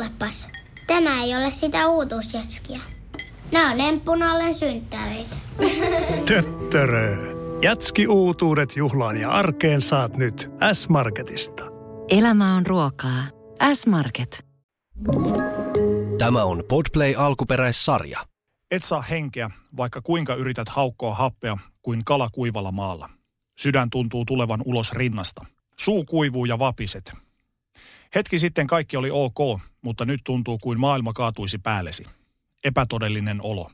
kuulepas. Tämä ei ole sitä uutuusjatskia. Nämä on emppunallen synttäreitä. Töttörö. Jatski uutuudet juhlaan ja arkeen saat nyt S-Marketista. Elämä on ruokaa. S-Market. Tämä on Podplay alkuperäissarja. Et saa henkeä, vaikka kuinka yrität haukkoa happea kuin kala kuivalla maalla. Sydän tuntuu tulevan ulos rinnasta. Suu kuivuu ja vapiset. Hetki sitten kaikki oli ok, mutta nyt tuntuu kuin maailma kaatuisi päällesi. Epätodellinen olo.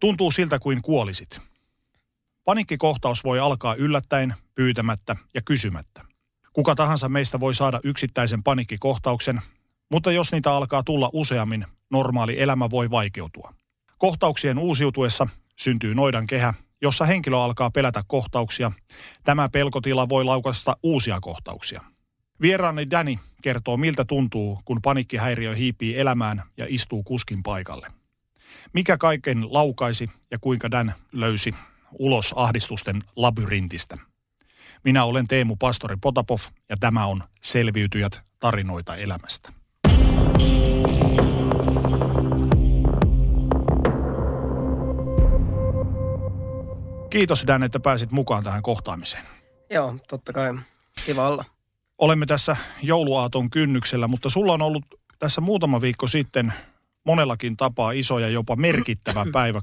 Tuntuu siltä kuin kuolisit. Panikkikohtaus voi alkaa yllättäen, pyytämättä ja kysymättä. Kuka tahansa meistä voi saada yksittäisen panikkikohtauksen, mutta jos niitä alkaa tulla useammin, normaali elämä voi vaikeutua. Kohtauksien uusiutuessa syntyy noidan kehä, jossa henkilö alkaa pelätä kohtauksia. Tämä pelkotila voi laukasta uusia kohtauksia. Vieraani Danny kertoo, miltä tuntuu, kun panikkihäiriö hiipii elämään ja istuu kuskin paikalle. Mikä kaiken laukaisi ja kuinka Dan löysi ulos ahdistusten labyrintistä. Minä olen Teemu Pastori Potapov ja tämä on Selviytyjät tarinoita elämästä. Kiitos Dan, että pääsit mukaan tähän kohtaamiseen. Joo, totta kai. Kiva olla. Olemme tässä jouluaaton kynnyksellä, mutta sulla on ollut tässä muutama viikko sitten monellakin tapaa iso ja jopa merkittävä päivä.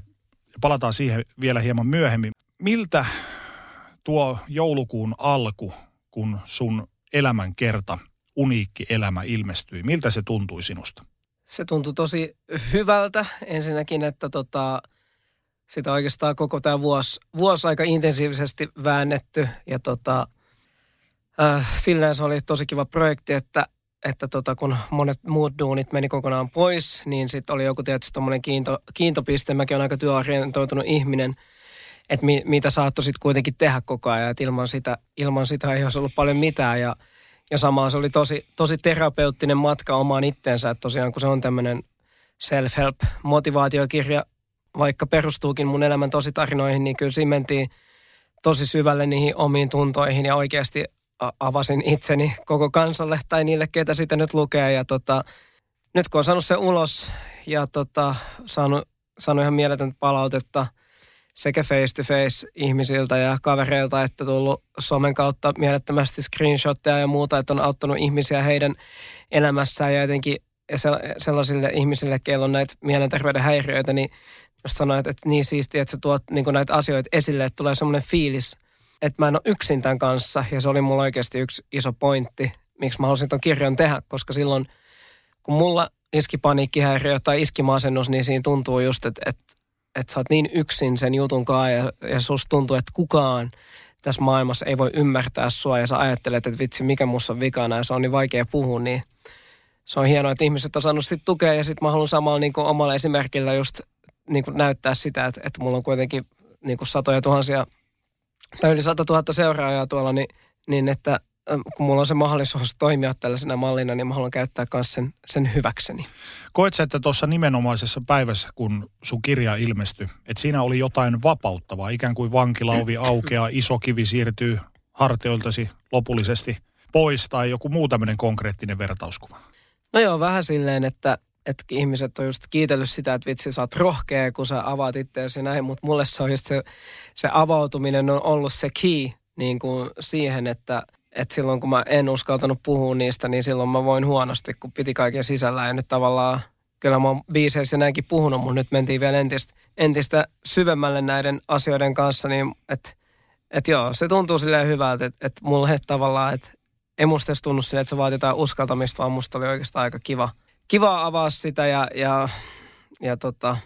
Palataan siihen vielä hieman myöhemmin. Miltä tuo joulukuun alku, kun sun elämän kerta, uniikki elämä ilmestyi, miltä se tuntui sinusta? Se tuntui tosi hyvältä ensinnäkin, että tota, sitä oikeastaan koko tämä vuosi, vuosi aika intensiivisesti väännetty ja tota, äh, silleen se oli tosi kiva projekti, että, että tota, kun monet muut duunit meni kokonaan pois, niin sitten oli joku tietysti tuommoinen kiinto, kiintopiste. Mäkin olen aika työorientoitunut ihminen, että mi, mitä saattoi sitten kuitenkin tehdä koko ajan, että ilman sitä, ilman sitä ei olisi ollut paljon mitään ja ja samaan se oli tosi, tosi terapeuttinen matka omaan itteensä, että tosiaan kun se on tämmöinen self-help motivaatiokirja, vaikka perustuukin mun elämän tositarinoihin, niin kyllä siinä mentiin tosi syvälle niihin omiin tuntoihin ja oikeasti avasin itseni koko kansalle tai niille, ketä sitä nyt lukee. Ja tota, nyt kun on saanut se ulos ja tota, saanut, saanut ihan mieletöntä palautetta sekä face to face ihmisiltä ja kavereilta, että tullut somen kautta mielettömästi screenshotteja ja muuta, että on auttanut ihmisiä heidän elämässään ja jotenkin sellaisille ihmisille, keillä on näitä mielenterveyden häiriöitä, niin jos sanoit, että niin siistiä, että sä tuot niin näitä asioita esille, että tulee semmoinen fiilis, että mä en ole yksin tämän kanssa. Ja se oli mulla oikeasti yksi iso pointti, miksi mä halusin ton kirjan tehdä, koska silloin, kun mulla iski paniikkihäiriö tai iski masennus, niin siinä tuntuu just, että, että, että sä oot niin yksin sen jutun kanssa ja, ja susta tuntuu, että kukaan tässä maailmassa ei voi ymmärtää sua ja sä ajattelet, että vitsi, mikä musta on vikana ja se on niin vaikea puhua, niin se on hienoa, että ihmiset on saanut sit tukea ja sitten mä haluan samalla niin omalla esimerkillä just niin näyttää sitä, että, että mulla on kuitenkin niin satoja tuhansia tai yli sata tuhatta seuraajaa tuolla, niin, niin että kun mulla on se mahdollisuus toimia tällaisena mallina, niin mä haluan käyttää myös sen, sen hyväkseni. Koet sä, että tuossa nimenomaisessa päivässä, kun sun kirja ilmestyi, että siinä oli jotain vapauttavaa, ikään kuin vankilauvi aukeaa, iso kivi siirtyy hartioiltasi lopullisesti pois tai joku muu tämmöinen konkreettinen vertauskuva? No joo, vähän silleen, että, että ihmiset on just kiitellyt sitä, että vitsi, sä oot rohkea, kun sä avaat itseäsi näin, mutta mulle se on just se, se avautuminen on ollut se key niin kuin siihen, että, että silloin kun mä en uskaltanut puhua niistä, niin silloin mä voin huonosti, kun piti kaiken sisällä. Ja nyt tavallaan kyllä mä oon biiseissä näinkin puhunut, mutta nyt mentiin vielä entistä, entistä syvemmälle näiden asioiden kanssa, niin että et joo, se tuntuu silleen hyvältä, että et mulle tavallaan, että ei musta edes tunnu silleen, että se vaatii jotain uskaltamista, vaan musta oli oikeastaan aika kiva – kiva avaa sitä ja, ja, ja tota,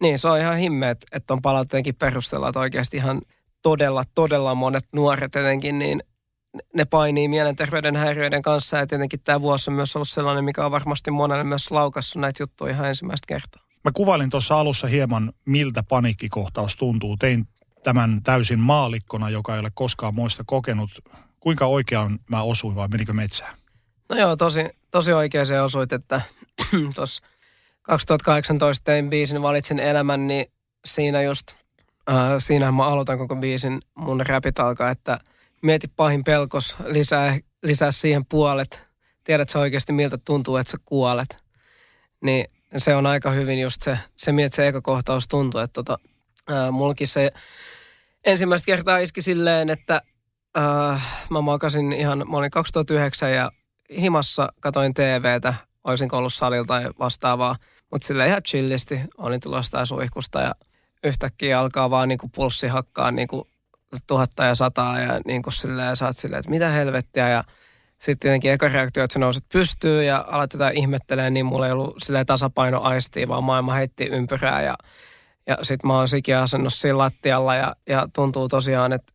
niin se on ihan himme, että, että on palautteenkin perustella, että oikeasti ihan todella, todella monet nuoret etenkin, niin ne painii mielenterveyden häiriöiden kanssa ja tietenkin tämä vuosi on myös ollut sellainen, mikä on varmasti monelle myös laukassut näitä juttuja ihan ensimmäistä kertaa. Mä kuvailin tuossa alussa hieman, miltä paniikkikohtaus tuntuu. Tein tämän täysin maalikkona, joka ei ole koskaan muista kokenut. Kuinka oikeaan mä osuin vai menikö metsään? No joo, tosi, tosi oikein se osuit, että tuossa 2018 tein biisin Valitsen elämän, niin siinä just, äh, siinähän mä aloitan koko biisin mun räpit alkaa, että mieti pahin pelkos, lisää, lisää siihen puolet. Tiedät sä oikeasti miltä tuntuu, että sä kuolet. niin se on aika hyvin just se, se miltä se eka kohtaus tuntuu. Että tota, ää, mullakin se ensimmäistä kertaa iski silleen, että ää, mä makasin ihan, mä olin 2009 ja himassa katoin TVtä, olisin ollut salilta tai vastaavaa. Mutta sille ihan chillisti, olin tulossa tai suihkusta ja yhtäkkiä alkaa vaan niinku pulssi hakkaa niinku tuhatta ja sataa ja niinku silleen, sä oot silleen, että mitä helvettiä ja sitten tietenkin eka reaktio, että sä nouset pystyy ja alat jotain ihmettelemään, niin mulla ei ollut silleen tasapaino aistia, vaan maailma heitti ympyrää ja, ja sitten mä oon sikin asennossa siinä lattialla ja, ja tuntuu tosiaan, että,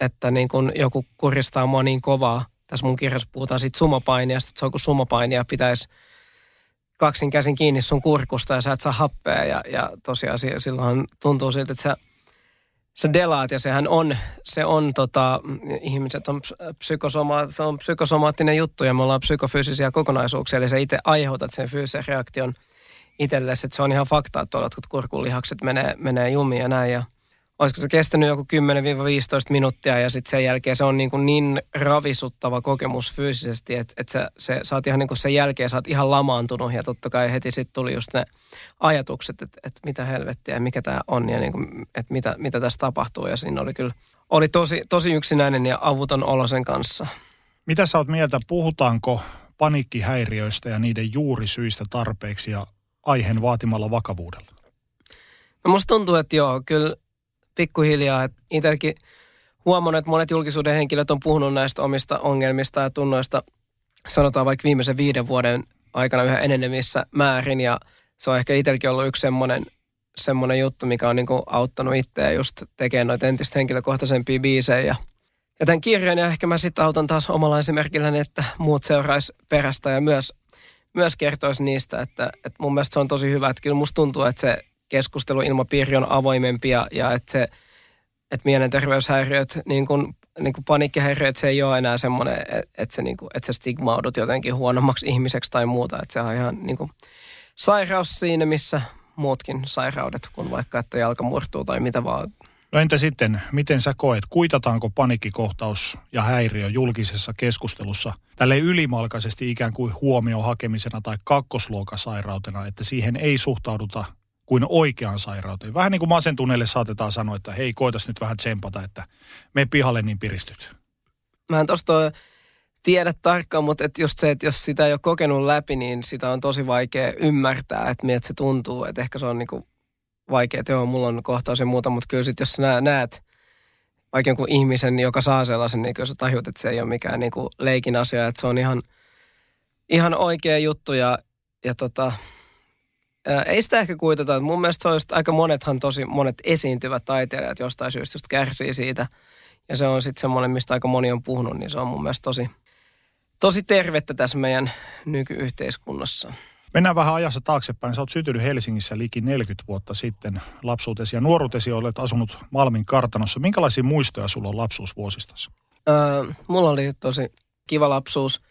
että niin kun joku kuristaa mua niin kovaa. Tässä mun kirjassa puhutaan siitä sumopainiasta, että se on kuin sumopainia pitäisi kaksin käsin kiinni sun kurkusta ja sä et saa happea. Ja, ja tosiaan silloin tuntuu siltä, että sä se delaat ja sehän on, se on tota, ihmiset on, psykosoma, se on psykosomaattinen juttu ja me ollaan psykofyysisiä kokonaisuuksia, eli sä itse aiheutat sen fyysisen reaktion itsellesi, että se on ihan fakta, että tuolla kurkulihakset menee, menee jumiin ja näin ja olisiko se kestänyt joku 10-15 minuuttia ja sitten sen jälkeen se on niin, kuin niin ravisuttava kokemus fyysisesti, että, että sä, se, sä oot ihan niin kuin sen jälkeen sä oot ihan lamaantunut ja totta kai heti sitten tuli just ne ajatukset, että, että mitä helvettiä ja mikä tämä on ja niin kuin, että mitä, mitä tässä tapahtuu ja siinä oli kyllä, oli tosi, tosi yksinäinen ja avuton olo sen kanssa. Mitä sä oot mieltä, puhutaanko paniikkihäiriöistä ja niiden juurisyistä tarpeeksi ja aiheen vaatimalla vakavuudella? No musta tuntuu, että joo, kyllä pikkuhiljaa. Että itsekin huomannut, että monet julkisuuden henkilöt on puhunut näistä omista ongelmista ja tunnoista, sanotaan vaikka viimeisen viiden vuoden aikana yhä enenevissä määrin. Ja se on ehkä itselläkin ollut yksi semmoinen, semmoinen juttu, mikä on niin kuin auttanut itseä just tekemään noita entistä henkilökohtaisempia biisejä. Ja tämän kirjan ja ehkä mä sitten autan taas omalla esimerkilläni, että muut seuraisi perästä ja myös, myös kertoisi niistä, että, että mun mielestä se on tosi hyvä. Että kyllä musta tuntuu, että se keskusteluilmapiiri on avoimempi ja, ja että se, että mielenterveyshäiriöt, niin kuin, niin kuin paniikkihäiriöt, se ei ole enää semmoinen, että, se, niin kuin, että sä stigmaudut jotenkin huonommaksi ihmiseksi tai muuta. Että se on ihan niin kuin, sairaus siinä, missä muutkin sairaudet, kuin vaikka, että jalka murtuu tai mitä vaan. No entä sitten, miten sä koet, kuitataanko paniikkikohtaus ja häiriö julkisessa keskustelussa tälle ylimalkaisesti ikään kuin huomioon hakemisena tai kakkosluokasairautena, että siihen ei suhtauduta kuin oikeaan sairauteen. Vähän niin kuin masentuneelle saatetaan sanoa, että hei, koitas nyt vähän tsempata, että me pihalle niin piristyt. Mä en tosta tiedä tarkkaan, mutta et just se, että jos sitä ei ole kokenut läpi, niin sitä on tosi vaikea ymmärtää, että miltä se tuntuu. Että ehkä se on niinku vaikea, että joo, mulla on kohtaus ja muuta, mutta kyllä sitten jos sä näet vaikka jonkun ihmisen, joka saa sellaisen, niin kyllä sä tajut, että se ei ole mikään niinku leikin asia, että se on ihan, ihan oikea juttu ja, ja tota, ei sitä ehkä kuitata. Mun mielestä se olisi aika monethan tosi monet esiintyvät taiteilijat jostain syystä just kärsii siitä. Ja se on sitten semmoinen, mistä aika moni on puhunut, niin se on mun mielestä tosi, tosi tervettä tässä meidän nykyyhteiskunnassa. Mennään vähän ajassa taaksepäin. Sä oot syntynyt Helsingissä liki 40 vuotta sitten. Lapsuutesi ja nuoruutesi olet asunut Malmin kartanossa. Minkälaisia muistoja sulla on lapsuusvuosistasi? Öö, mulla oli tosi kiva lapsuus.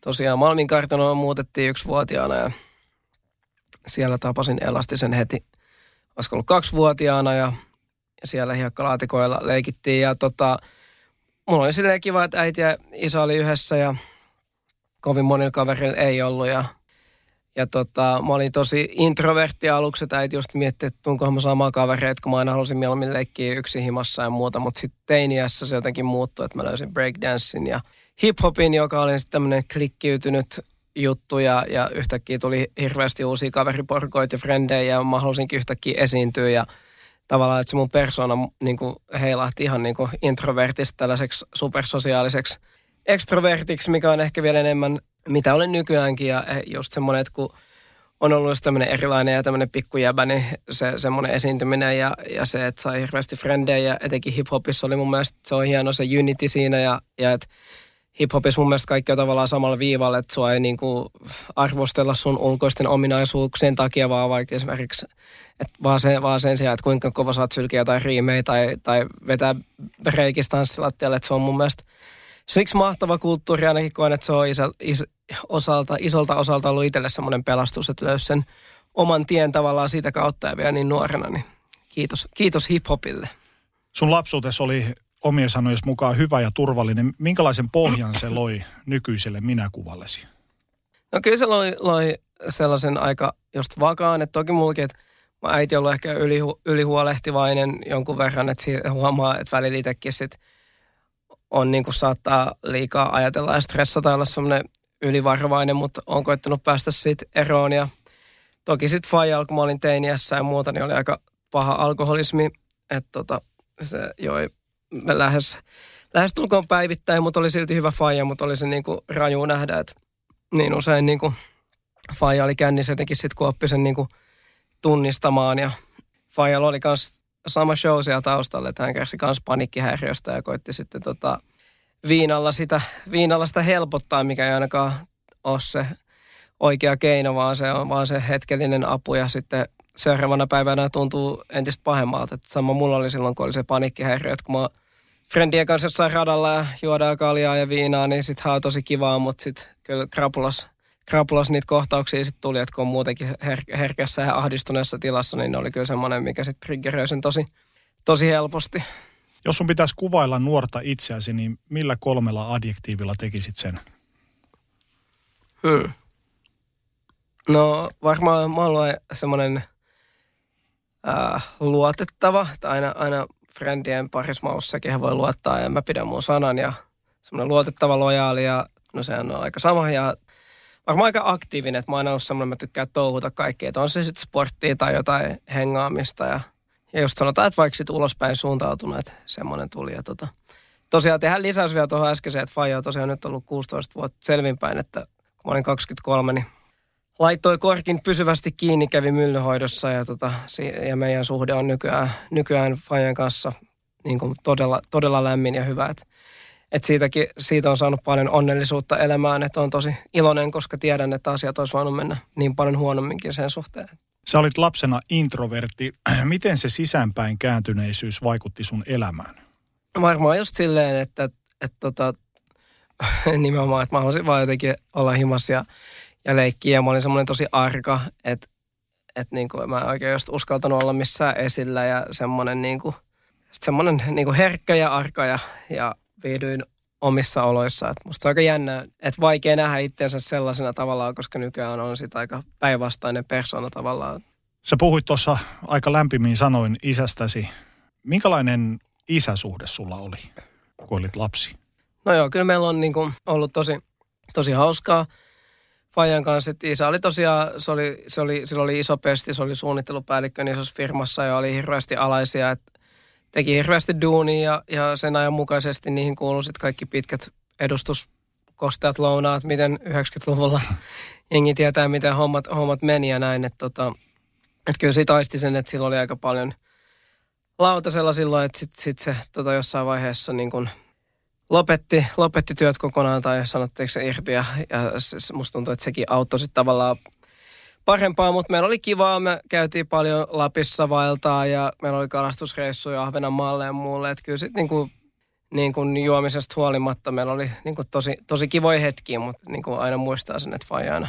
Tosiaan Malmin kartanoon muutettiin yksivuotiaana ja siellä tapasin Elastisen heti, olisiko ollut kaksivuotiaana ja, ja siellä hiekkalaatikoilla leikittiin. Ja tota, mulla oli silleen kiva, että äiti ja isä oli yhdessä ja kovin monilla kaverilla ei ollut. Ja, ja tota, mä olin tosi introvertti aluksi, että äiti just mietti, että tunkohan mä saamaan kavereita, kun mä aina halusin mieluummin leikkiä yksin himassa ja muuta. Mutta sitten teiniässä se jotenkin muuttui, että mä löysin breakdancein ja hiphopin, joka oli sitten tämmöinen klikkiytynyt juttuja ja yhtäkkiä tuli hirveästi uusia kaveriporkoita ja frendejä ja mä halusinkin yhtäkkiä esiintyä ja tavallaan, että se mun persona niin kuin heilahti ihan niin kuin introvertista tällaiseksi supersosiaaliseksi ekstrovertiksi, mikä on ehkä vielä enemmän, mitä olen nykyäänkin ja eh, just semmoinen, että kun on ollut just tämmöinen erilainen ja tämmöinen pikkujäbä, niin se semmoinen esiintyminen ja, ja se, että sai hirveästi frendejä ja etenkin hiphopissa oli mun mielestä se on hieno se unity siinä ja, ja että hiphopissa mun mielestä kaikki on tavallaan samalla viivalla, että sua ei niin kuin arvostella sun ulkoisten ominaisuuksien takia, vaan vaikka esimerkiksi, että vaan, sen, vaan sen sijaan, että kuinka kova saat sylkiä tai riimejä tai, tai vetää reikistä tanssilattialle, että se on mun mielestä siksi mahtava kulttuuri ainakin koen, että se on isä, is, osalta, isolta osalta ollut itselle semmoinen pelastus, että löysi sen oman tien tavallaan siitä kautta ja vielä niin nuorena, niin kiitos, kiitos hiphopille. Sun lapsuutesi oli omien sanojen mukaan hyvä ja turvallinen. Minkälaisen pohjan se loi nykyiselle minäkuvallesi? No kyllä se loi, loi sellaisen aika just vakaan. Että toki mullakin, että mä äiti ollut ehkä yli, ylihuolehtivainen jonkun verran, että siitä huomaa, että välillä itsekin sit on niin kuin saattaa liikaa ajatella ja stressata olla semmoinen ylivarvainen, mutta on koettanut päästä siitä eroon ja toki sitten Faija, kun mä olin teiniässä ja muuta, niin oli aika paha alkoholismi, että tota, se joi lähes, lähes tulkoon päivittäin, mutta oli silti hyvä Faija, mutta oli se niinku raju nähdä, että niin usein niinku Faija oli kännissä jotenkin sitten, kun oppi sen niinku tunnistamaan ja Faijalla oli myös sama show siellä taustalla, että hän kärsi myös panikkihäiriöstä ja koitti sitten tota, viinalla, sitä, viinalla sitä helpottaa, mikä ei ainakaan ole se oikea keino, vaan se on vaan se hetkellinen apu ja sitten seuraavana päivänä tuntuu entistä pahemmalta. Että sama mulla oli silloin, kun oli se panikkihäiriö, että kun mä friendien kanssa jossain radalla ja juodaan kaljaa ja viinaa, niin sit on tosi kivaa, mutta sitten kyllä krapulas, krapulas niitä kohtauksia sitten tuli, että kun on muutenkin her- herkässä ja ahdistuneessa tilassa, niin ne oli kyllä semmoinen, mikä sitten triggeröi sen tosi, tosi helposti. Jos sun pitäisi kuvailla nuorta itseäsi, niin millä kolmella adjektiivilla tekisit sen? Hmm. No varmaan mä oon semmoinen äh, luotettava, tai aina, aina friendien parissa kehen voi luottaa ja mä pidän mun sanan ja semmoinen luotettava, lojaali ja no sehän on aika sama. Ja varmaan aika aktiivinen, että mä oon aina semmoinen, mä tykkään touhuta kaikkea, että on se sitten sporttia tai jotain hengaamista ja, ja just sanotaan, että vaikka sitten ulospäin suuntautunut, että semmoinen tuli ja tota, tosiaan tehdään lisäys vielä tuohon äskeiseen, että Faija on tosiaan nyt ollut 16 vuotta selvinpäin, että kun mä olin 23, niin laittoi korkin pysyvästi kiinni, kävi myllyhoidossa ja, tota, ja meidän suhde on nykyään, nykyään Fajan kanssa niin kuin todella, todella lämmin ja hyvä. Et, et siitäkin, siitä on saanut paljon onnellisuutta elämään, että on tosi iloinen, koska tiedän, että asiat olisi voinut mennä niin paljon huonomminkin sen suhteen. Sä olit lapsena introvertti. Miten se sisäänpäin kääntyneisyys vaikutti sun elämään? Varmaan just silleen, että, että, että tota, nimenomaan, että mä haluaisin vaan jotenkin olla himas ja ja leikkiä. Ja mä olin semmoinen tosi arka, että et niinku, mä en oikein just uskaltanut olla missään esillä ja semmoinen niinku, semmoinen niinku herkkä ja arka ja, ja viidyin omissa oloissa. Et musta on aika jännä, että vaikea nähdä itseensä sellaisena tavallaan, koska nykyään on sitä aika päinvastainen persona tavallaan. Sä puhuit tuossa aika lämpimin sanoin isästäsi. Minkälainen isäsuhde sulla oli, kun olit lapsi? No joo, kyllä meillä on niinku ollut tosi, tosi hauskaa. Fajan kanssa, että isä oli tosiaan, se oli, se oli, sillä oli iso pesti, se oli suunnittelupäällikkö niin isossa firmassa ja oli hirveästi alaisia, että teki hirveästi duunia ja, ja sen ajan mukaisesti niihin kuului sitten kaikki pitkät edustuskosteat lounaat, miten 90-luvulla jengi tietää, miten hommat, hommat meni ja näin, että tota, et kyllä siitä aisti sen, että sillä oli aika paljon lautasella silloin, että sitten sit se tota, jossain vaiheessa niin kuin – lopetti, lopetti työt kokonaan tai sanotteeko se irti ja, ja se, musta tuntuu, että sekin auttoi sitten tavallaan parempaa, mutta meillä oli kivaa. Me käytiin paljon Lapissa vaeltaa ja meillä oli kalastusreissuja Ahvenanmaalle ja muulle. Että kyllä sitten niin niin kuin juomisesta huolimatta meillä oli niin kuin tosi, tosi kivoja hetkiä, mutta niin kuin aina muistaa sen, että Faija aina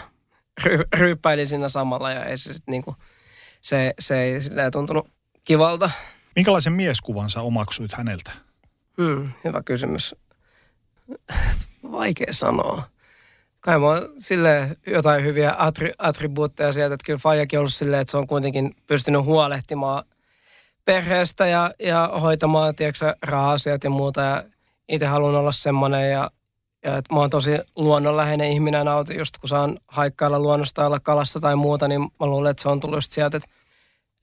ry, ryyppäili siinä samalla ja ei se sitten niin kuin, se, se ei tuntunut kivalta. Minkälaisen mieskuvan sä omaksuit häneltä? Hmm, hyvä kysymys. Vaikea sanoa. Kai mä sille jotain hyviä attri, attribuutteja sieltä, että kyllä Fajakin on ollut silleen, että se on kuitenkin pystynyt huolehtimaan perheestä ja, ja hoitamaan, tiedätkö, raha-asiat ja muuta. Ja itse haluan olla semmoinen ja, ja että mä oon tosi luonnonläheinen ihminen nautin just kun saan haikkailla luonnosta olla kalassa tai muuta, niin mä luulen, että se on tullut sieltä, että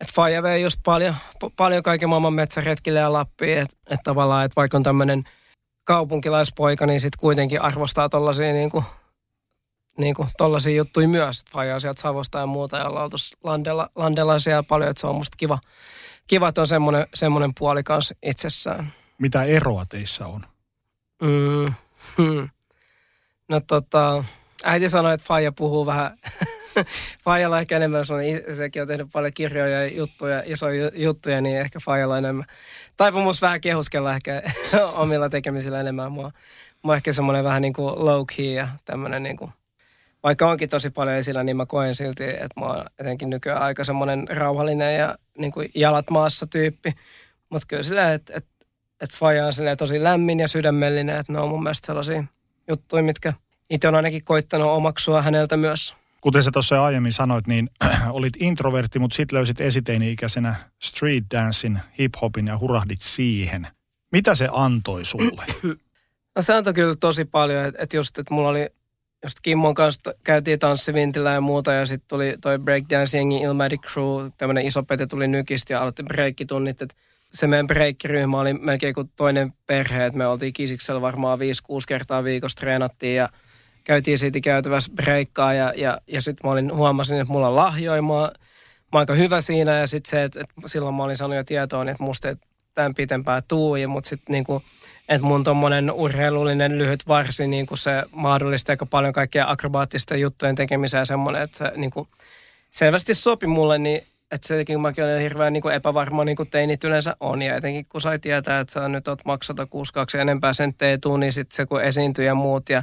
että Faija vei just paljon, paljon kaiken maailman metsäretkille ja Lappiin, että et tavallaan, että vaikka on tämmöinen – kaupunkilaispoika, niin sitten kuitenkin arvostaa tollaisia niin kuin, niin kuin tollaisia juttuja myös, että fajaa sieltä Savosta ja muuta ja ollaan landella siellä paljon, että se on musta kiva, kiva että on semmoinen, semmoinen puoli kanssa itsessään. Mitä eroa teissä on? Mm, hmm. No tota, äiti sanoi, että Faija puhuu vähän, Faijalla ehkä enemmän, sekin on tehnyt paljon kirjoja ja juttuja, isoja juttuja, niin ehkä Faijalla enemmän. Taipumus vähän kehuskella ehkä omilla tekemisillä enemmän. Mua, mua ehkä semmoinen vähän niin kuin low key ja tämmöinen niin kuin, vaikka onkin tosi paljon esillä, niin mä koen silti, että mä oon etenkin nykyään aika semmoinen rauhallinen ja niin kuin jalat maassa tyyppi. Mutta kyllä sillä, että et, et Faija on tosi lämmin ja sydämellinen, että ne on mun mielestä sellaisia juttuja, mitkä itse on ainakin koittanut omaksua häneltä myös. Kuten sä tuossa aiemmin sanoit, niin olit introvertti, mutta sitten löysit esiteini-ikäisenä street dancein, hip-hopin ja hurahdit siihen. Mitä se antoi sulle? No se antoi kyllä tosi paljon, että et just, että mulla oli just Kimmon kanssa käytiin tanssivintillä ja muuta ja sitten tuli toi breakdance-jengi Ilmatic Crew, tämmöinen iso pete tuli nykistä ja aloitti breikkitunnit, että se meidän breikkiryhmä oli melkein kuin toinen perhe, että me oltiin kisiksellä varmaan 5-6 kertaa viikossa treenattiin ja käytiin siitä käytävässä breikkaa ja, ja, ja sitten mä olin, huomasin, että mulla on lahjoja, mä, mä aika hyvä siinä ja sitten se, että, että silloin mä olin saanut jo tietoa, että musta ei tämän pitempää tuu, mutta sitten niinku, että mun tuommoinen urheilullinen lyhyt varsi, niin kuin se mahdollistaa aika paljon kaikkia akrobaattisten juttujen tekemistä ja semmoinen, että se niin kuin selvästi sopi mulle, niin että sekin mäkin olen hirveän niin kuin epävarma, niin kuin teinit yleensä on. Ja etenkin kun sai tietää, että sä nyt oot maksata 62 enempää senttejä tuu, niin sitten se kun esiintyi ja muut ja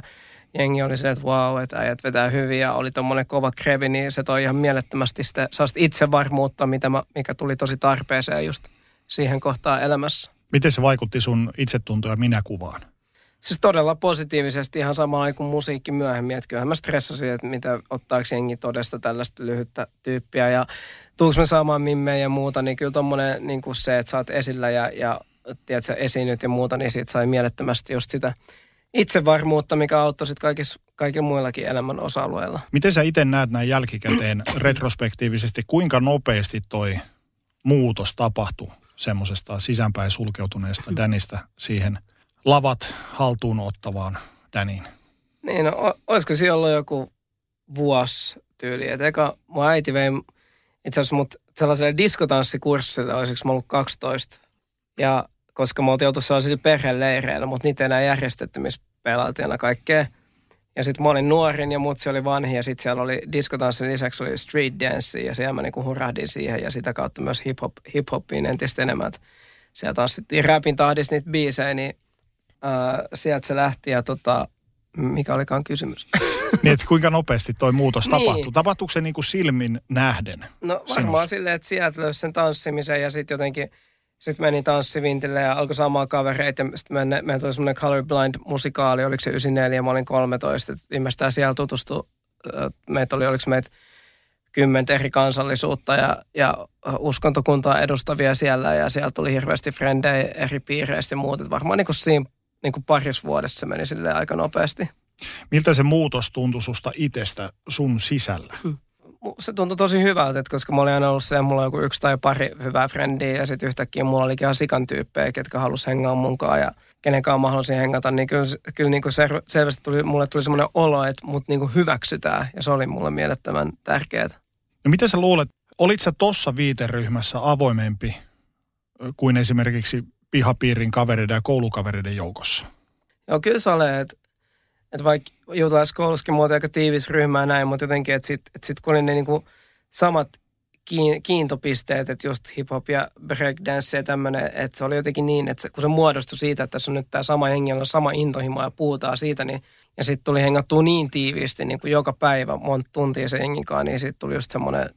jengi oli se, että wow, että äijät vetää hyvin ja oli tuommoinen kova krevi, niin se toi ihan mielettömästi sitä itsevarmuutta, mitä mä, mikä tuli tosi tarpeeseen just siihen kohtaan elämässä. Miten se vaikutti sun itsetunto- ja minäkuvaan? Siis todella positiivisesti ihan samalla kuin musiikki myöhemmin. Että kyllähän mä stressasin, että mitä ottaako jengi todesta tällaista lyhyttä tyyppiä. Ja tuuks me saamaan mimmejä ja muuta, niin kyllä tommonen niin kuin se, että sä oot esillä ja, ja tiedät, sä esiinnyt ja muuta, niin siitä sai mielettömästi just sitä itsevarmuutta, mikä auttoi sitten kaikissa, kaikilla muillakin elämän osa-alueilla. Miten sä itse näet näin jälkikäteen retrospektiivisesti, kuinka nopeasti toi muutos tapahtui semmoisesta sisäänpäin sulkeutuneesta Danista siihen lavat haltuun ottavaan Daniin? Niin, no, olisiko siellä ollut joku vuosi tyyli. Et eka mun äiti vei itse asiassa mut sellaiselle diskotanssikurssille, olisiko mä ollut 12. Ja koska me oltiin oltu sellaisilla perheleireillä, mutta niitä ei enää järjestetty, missä pelailtiin aina kaikkea. Ja sitten mä olin nuorin ja mutsi oli vanhi ja sitten siellä oli diskotanssin lisäksi oli street dance ja siellä mä niinku hurahdin siihen ja sitä kautta myös hip-hop, hip-hopiin entistä enemmän. Et siellä tanssittiin rapin tahdissa niitä biisejä, niin ää, sieltä se lähti ja tota, mikä olikaan kysymys? niin, että kuinka nopeasti toi muutos niin. tapahtuu? Tapahtuuko se niin kuin silmin nähden? No varmaan silleen, että sieltä löysi sen tanssimisen ja sitten jotenkin – sitten menin tanssivintille ja alkoi saamaan kavereita. Sitten me, me tuli semmoinen Colorblind-musikaali, oliko se 94, mä olin 13. Viimeistään siellä tutustui, meitä oli, oliko meitä kymmentä eri kansallisuutta ja, ja uskontokuntaa edustavia siellä. Ja siellä tuli hirveästi frendejä eri piireistä ja muut. varmaan niin kuin siinä niin kuin parissa vuodessa meni sille aika nopeasti. Miltä se muutos tuntui susta itsestä sun sisällä? Hmm se tuntui tosi hyvältä, että koska mä olin aina ollut se, mulla on joku yksi tai pari hyvää frendiä ja sitten yhtäkkiä mulla oli ihan sikan tyyppejä, ketkä halusi hengaa munkaan ja kenenkaan mahdollisia hengata, niin kyllä, kyllä niin kuin selvästi tuli, mulle tuli semmoinen olo, että mut niin kuin hyväksytään ja se oli mulle mielettömän tärkeää. No mitä sä luulet, olit sä tossa viiteryhmässä avoimempi kuin esimerkiksi pihapiirin kavereiden ja koulukavereiden joukossa? Joo, kyllä sä olet, että vaikka juutalaiskoulussakin muuten aika tiivis ryhmää näin, mutta jotenkin, että sitten et sit kun oli ne niinku samat kiintopisteet, että just hip-hop ja breakdance ja tämmöinen, että se oli jotenkin niin, että kun se muodostui siitä, että tässä on nyt tämä sama hengi, jolla on sama intohimo ja puhutaan siitä, niin ja sitten tuli hengattua niin tiiviisti niin kuin joka päivä monta tuntia se hengikaan, niin sitten tuli just semmoinen,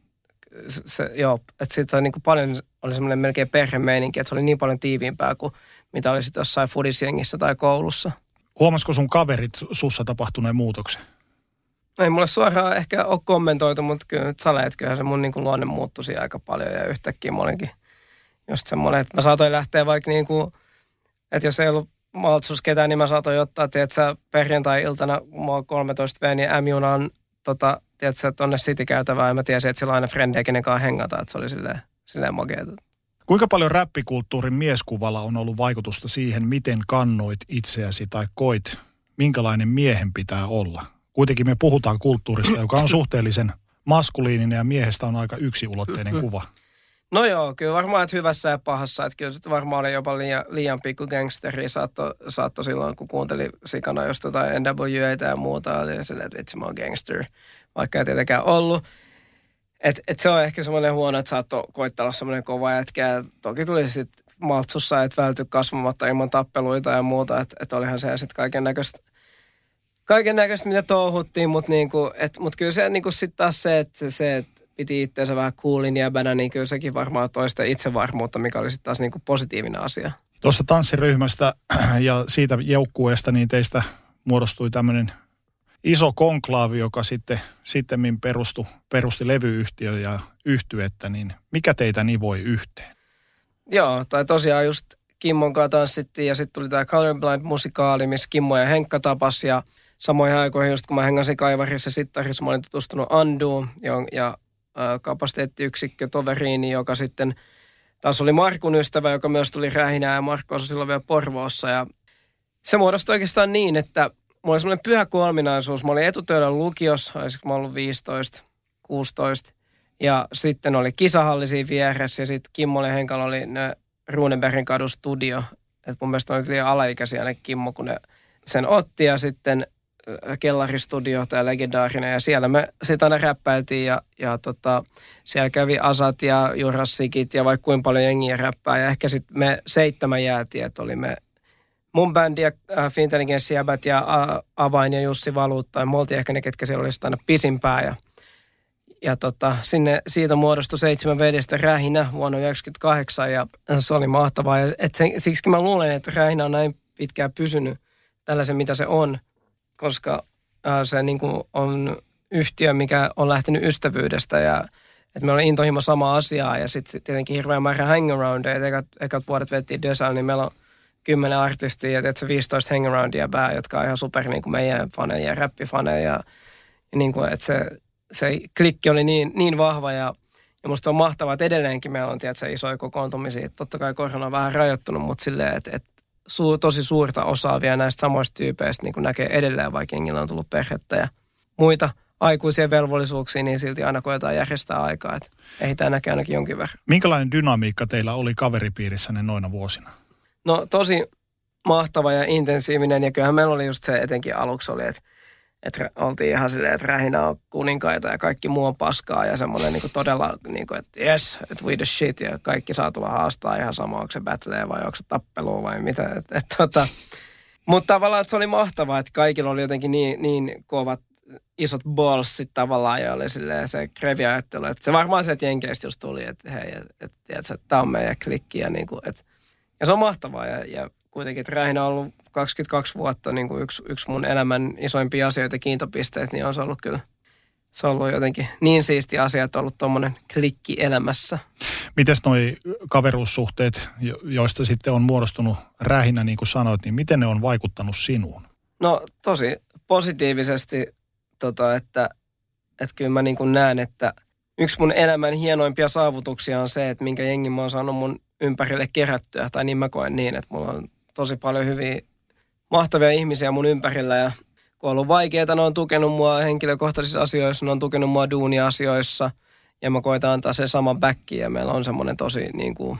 se, se, joo, että sitten niin paljon oli semmoinen melkein perhemeininki, että se oli niin paljon tiiviimpää kuin mitä oli sitten jossain fudisjengissä tai koulussa. Huomasiko sun kaverit sussa tapahtuneen muutoksen? Ei mulle suoraan ehkä ole kommentoitu, mutta kyllä nyt saleet, kyllähän se mun niin kuin luonne muuttuisi aika paljon ja yhtäkkiä mä olinkin just semmoinen, että mä saatoin lähteä vaikka niin kuin, että jos ei ollut maltsus ketään, niin mä saatoin ottaa, tiedätkö, perjantai-iltana, kun mä oon 13 V, niin M-junaan, tota, tiedätkö, tonne City-käytävään, ja mä tiesin, että sillä on aina frendejä, kenen kanssa hengata, että se oli silleen, silleen makeeta. Kuinka paljon räppikulttuurin mieskuvalla on ollut vaikutusta siihen, miten kannoit itseäsi tai koit, minkälainen miehen pitää olla? Kuitenkin me puhutaan kulttuurista, joka on suhteellisen maskuliininen ja miehestä on aika yksiulotteinen kuva. No joo, kyllä varmaan, että hyvässä ja pahassa. Että kyllä sitten varmaan oli jopa liian, liian pikku gangsteri saatto, saatto silloin, kun kuunteli sikana just jotain NWAtä ja muuta. Oli silleen, että vitsi mä oon gangster, vaikka ei tietenkään ollut. Et, et se on ehkä semmoinen huono, että saattoi koittaa olla semmoinen kova jätkä. Toki tuli sitten maltsussa, että välty kasvamatta ilman tappeluita ja muuta. Että et olihan se sitten kaiken näköistä kaiken näköistä, mitä touhuttiin, mutta niinku, mut kyllä se niinku sitten taas se, että se, et piti itseensä vähän coolin jäbänä, niin kyllä sekin varmaan toista itsevarmuutta, mikä oli sitten taas niinku positiivinen asia. Tuosta tanssiryhmästä ja siitä joukkueesta, niin teistä muodostui tämmöinen iso konklaavi, joka sitten sitten perustu, perusti levyyhtiö ja yhtyettä, niin mikä teitä nivoi yhteen? Joo, tai tosiaan just Kimmon kanssa tanssittiin ja sitten tuli tämä Colorblind-musikaali, missä Kimmo ja Henkka tapas ja samoihin aikoihin just kun mä hengasin Kaivarissa sittarissa, mä olin tutustunut Anduun ja, ja kapasiteettiyksikkö toveriini, joka sitten taas oli Markun ystävä, joka myös tuli rähinää ja Markku silloin vielä Porvoossa ja se muodostui oikeastaan niin, että mulla oli semmoinen pyhä kolminaisuus. Mä olin etutöydän lukiossa, olisiko mä ollut 15, 16. Ja sitten oli kisahalli siinä vieressä ja sitten Kimmo ja Henkalla oli ne Runebergin kadun studio. Et mun mielestä oli liian alaikäisiä ne Kimmo, kun ne sen otti ja sitten äh, kellaristudio, tämä legendaarinen, ja siellä me sitä aina räppäiltiin, ja, ja tota, siellä kävi Asat ja Jurassikit ja vaikka kuinka paljon jengiä räppää, ja ehkä sitten me seitsemän jäätiin, että oli me mun bändi ja äh, Fintelligence jäbät ja äh, Avain ja Jussi Valuutta, ja me oltiin ehkä ne, ketkä siellä olisivat aina pisimpää, ja ja tota, sinne siitä muodostui seitsemän vedestä rähinä vuonna 1998 ja se oli mahtavaa. Ja et sen, siksi mä luulen, että rähinä on näin pitkään pysynyt tällaisen, mitä se on, koska ää, se niin kuin on yhtiö, mikä on lähtenyt ystävyydestä ja että meillä on intohimo sama asiaa ja sitten tietenkin hirveän määrä hangaroundeja. Ekat, ekat vuodet vettiin Dösal, niin meillä on kymmenen artistia ja tietysti 15 hangaroundia bää, jotka on ihan super niin kuin meidän faneja ja räppifaneja. Ja, niin kuin, että se, se klikki oli niin, niin vahva ja, ja musta on mahtavaa, että edelleenkin meillä on tietysti isoja kokoontumisia. Totta kai korona on vähän rajoittunut, mutta silleen, että, että su, tosi suurta osaa vielä näistä samoista tyypeistä niin kuin näkee edelleen, vaikka jengillä on tullut perhettä ja muita aikuisia velvollisuuksia, niin silti aina koetaan järjestää aikaa. Että ehditään näkee ainakin jonkin verran. Minkälainen dynamiikka teillä oli kaveripiirissä ne noina vuosina? No tosi mahtava ja intensiivinen ja kyllähän meillä oli just se etenkin aluksi oli, että että oltiin ihan silleen, että rähinä on kuninkaita ja kaikki muu on paskaa ja semmoinen niin todella, niin kuin, että yes, että we the shit ja kaikki saa tulla haastaa ihan sama, onko se battle vai onko se tappelu vai mitä. Et, et, tota. Mutta tavallaan että se oli mahtavaa, että kaikilla oli jotenkin niin, niin kovat isot ballsit tavallaan ja oli silleen se krevi ajattelu, että se varmaan se, että Jenkeistä just tuli, että hei, että et, et, tämä on meidän klikki ja, niin kuin, että, ja se on mahtavaa ja, ja kuitenkin, että Rähinä on ollut 22 vuotta niin kuin yksi, yksi mun elämän isoimpia asioita, kiintopisteet, niin on se ollut kyllä se on ollut jotenkin niin siisti asia, että on ollut tuommoinen klikki elämässä. Miten noi kaveruussuhteet, joista sitten on muodostunut rähinä, niin kuin sanoit, niin miten ne on vaikuttanut sinuun? No tosi positiivisesti, tota, että, että kyllä mä niin kuin näen, että yksi mun elämän hienoimpia saavutuksia on se, että minkä jengi mä oon saanut mun ympärille kerättyä, tai niin mä koen niin, että mulla on tosi paljon hyviä, mahtavia ihmisiä mun ympärillä ja kun on ollut vaikeaa, ne on tukenut mua henkilökohtaisissa asioissa, ne on tukenut mua duunia-asioissa ja mä koitan antaa se sama backi ja meillä on semmoinen tosi niin kuin,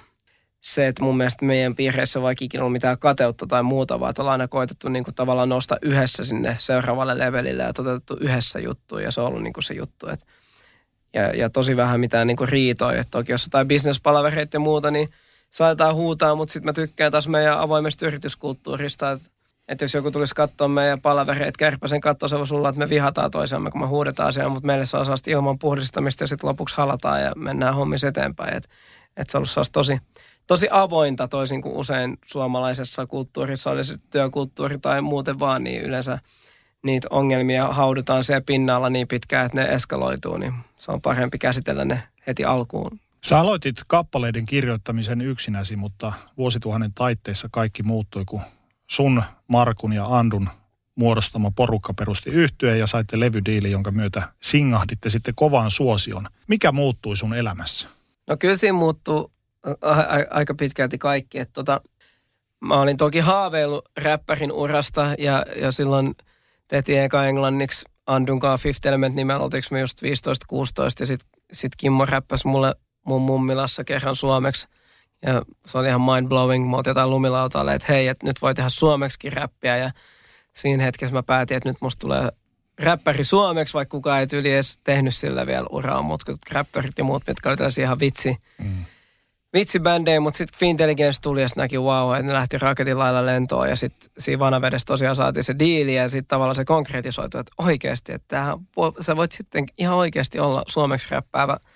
se, että mun mielestä meidän piireissä on vaikka ikinä ollut mitään kateutta tai muuta, vaan että ollaan aina koitettu niin kuin tavallaan nousta yhdessä sinne seuraavalle levelille ja toteutettu yhdessä juttu ja se on ollut niin kuin se juttu. Että, ja, ja tosi vähän mitään niin riitoja, että toki jos jotain bisnespalavereita ja muuta, niin – saadaan huutaa, mutta sitten mä tykkään taas meidän avoimesta yrityskulttuurista, että että jos joku tulisi katsoa meidän palavereita, kärpäsen katsoa, se sulla, että me vihataan toisiamme, kun me huudetaan asiaa, mutta meille se on sellaista ilman puhdistamista ja sitten lopuksi halataan ja mennään hommissa eteenpäin. Että et se on ollut tosi, tosi avointa toisin kuin usein suomalaisessa kulttuurissa, oli se työkulttuuri tai muuten vaan, niin yleensä niitä ongelmia haudutaan siellä pinnalla niin pitkään, että ne eskaloituu, niin se on parempi käsitellä ne heti alkuun Sä aloitit kappaleiden kirjoittamisen yksinäsi, mutta vuosituhannen taitteessa kaikki muuttui, kun sun, Markun ja Andun muodostama porukka perusti yhtyeen ja saitte levydiili, jonka myötä singahditte sitten kovaan suosion. Mikä muuttui sun elämässä? No kyllä siinä muuttuu aika pitkälti kaikki. Että tota, mä olin toki haaveillut räppärin urasta ja, ja silloin tehtiin eka englanniksi Andunkaan Fifth Element nimellä, oltiinko me just 15-16 ja sitten sit Kimmo räppäsi mulle mun mummilassa kerran suomeksi. Ja se oli ihan mind blowing. Mä jotain lumilautalle, että hei, että nyt voi tehdä suomeksi räppiä. Ja siinä hetkessä mä päätin, että nyt musta tulee räppäri suomeksi, vaikka kukaan ei yli edes tehnyt sillä vielä uraa, mutta Raptorit ja muut, mitkä oli tällaisia ihan vitsi, mm. vitsibändejä, mutta sitten Fintelligence tuli ja näki wow, että ne lähti raketin lailla lentoon ja sitten siinä vanavedessä tosiaan saatiin se diili ja sitten tavallaan se konkretisoitu, että oikeasti, että tämähän, sä voit sitten ihan oikeasti olla suomeksi räppäävä –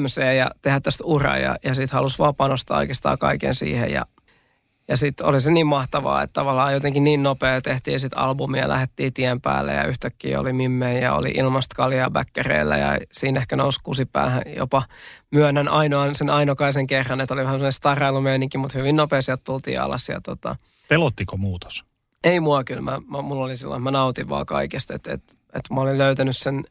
MC ja tehdä tästä uraa ja, ja sitten halusi vaan panostaa oikeastaan kaiken siihen ja, Ja sitten oli se niin mahtavaa, että tavallaan jotenkin niin nopea tehtiin sitten albumia ja lähdettiin tien päälle ja yhtäkkiä oli Mimme ja oli ilmastokalia bäkkäreillä ja siinä ehkä nousi kusipäähän jopa myönnän ainoan sen ainokaisen kerran, että oli vähän sellainen starailumeininki, mutta hyvin nopea sieltä tultiin alas ja tota, Pelottiko muutos? ei mua kyllä, mä, mä, mulla oli silloin, mä nautin vaan kaikesta, että et, et mä olin löytänyt sen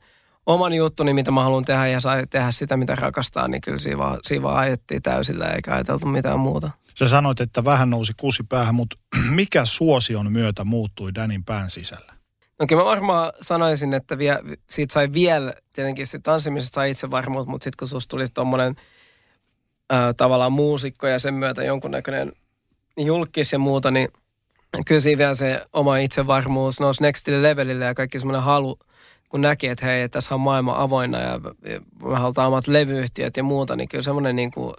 oman juttuni, mitä mä haluan tehdä ja sai tehdä sitä, mitä rakastaa, niin kyllä siinä vaan, siinä vaan ajettiin täysillä eikä ajateltu mitään muuta. Sä sanoit, että vähän nousi kusi päähän, mutta mikä suosion myötä muuttui Danin pään sisällä? No kyllä mä varmaan sanoisin, että vie, siitä sai vielä, tietenkin siitä tanssimisesta sai itsevarmuutta, mutta sitten kun susta tuli tommonen ää, tavallaan muusikko ja sen myötä jonkunnäköinen julkis ja muuta, niin kyllä siinä vielä se oma itsevarmuus nousi nextille levelille ja kaikki semmoinen halu, kun näki, että hei, että tässä on maailma avoinna ja, me halutaan omat levyyhtiöt ja muuta, niin kyllä semmoinen niin kuin,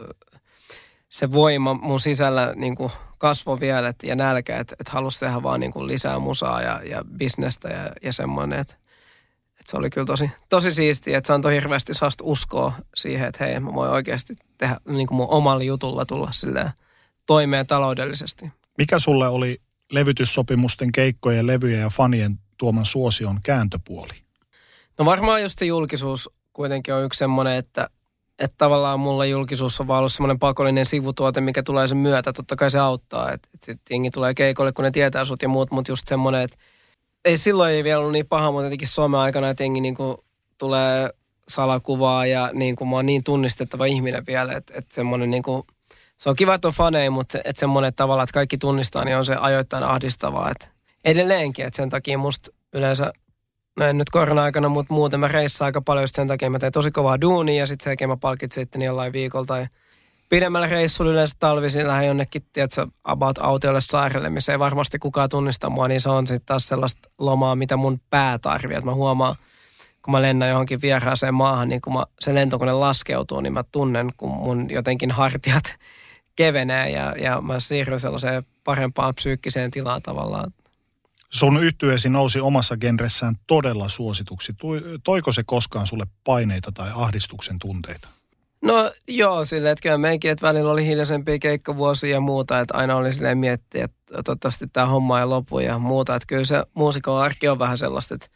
se voima mun sisällä niin kuin kasvoi vielä et, ja nälkä, että et halusi tehdä vaan niin kuin lisää musaa ja, ja bisnestä ja, ja semmoinen, että et se oli kyllä tosi, tosi siistiä, että se antoi hirveästi saasta uskoa siihen, että hei, mä voin oikeasti tehdä niin kuin mun omalla jutulla tulla silleen toimeen taloudellisesti. Mikä sulle oli levytyssopimusten, keikkojen, levyjen ja fanien tuoman suosion kääntöpuoli? No varmaan just se julkisuus kuitenkin on yksi semmoinen, että, että tavallaan mulla julkisuus on vaan ollut semmoinen pakollinen sivutuote, mikä tulee sen myötä. Totta kai se auttaa, että, että jengi tulee keikolle, kun ne tietää sut ja muut, mutta just semmoinen, että ei silloin ei vielä ollut niin paha, mutta jotenkin some-aikana, että jengi niin kuin tulee salakuvaa ja niin kuin mä oon niin tunnistettava ihminen vielä, että, että semmoinen niin kuin, se on kiva, että on faneja, mutta se, että semmoinen että tavallaan, että kaikki tunnistaa, niin on se ajoittain ahdistavaa. Että edelleenkin, että sen takia musta yleensä no en nyt korona-aikana, mutta muuten mä reissaan aika paljon sen takia. Mä teen tosi kovaa duunia ja sitten sen mä palkitsin sitten jollain viikolla tai pidemmällä reissulla yleensä talvisin lähden jonnekin, tiedätkö, about autiolle saarelle, missä ei varmasti kukaan tunnista mua, niin se on sitten taas sellaista lomaa, mitä mun pää tarvii. Että mä huomaan, kun mä lennän johonkin vieraaseen maahan, niin kun mä, se lentokone laskeutuu, niin mä tunnen, kun mun jotenkin hartiat kevenee ja, ja mä siirryn sellaiseen parempaan psyykkiseen tilaan tavallaan. Sun yhtyeesi nousi omassa genressään todella suosituksi. Toiko se koskaan sulle paineita tai ahdistuksen tunteita? No joo, silleen, että kyllä meikin, että välillä oli hiljaisempia keikkavuosia ja muuta, että aina oli silleen miettiä, että toivottavasti tämä homma ei lopu ja muuta. Että kyllä se muusikon arki on vähän sellaista, että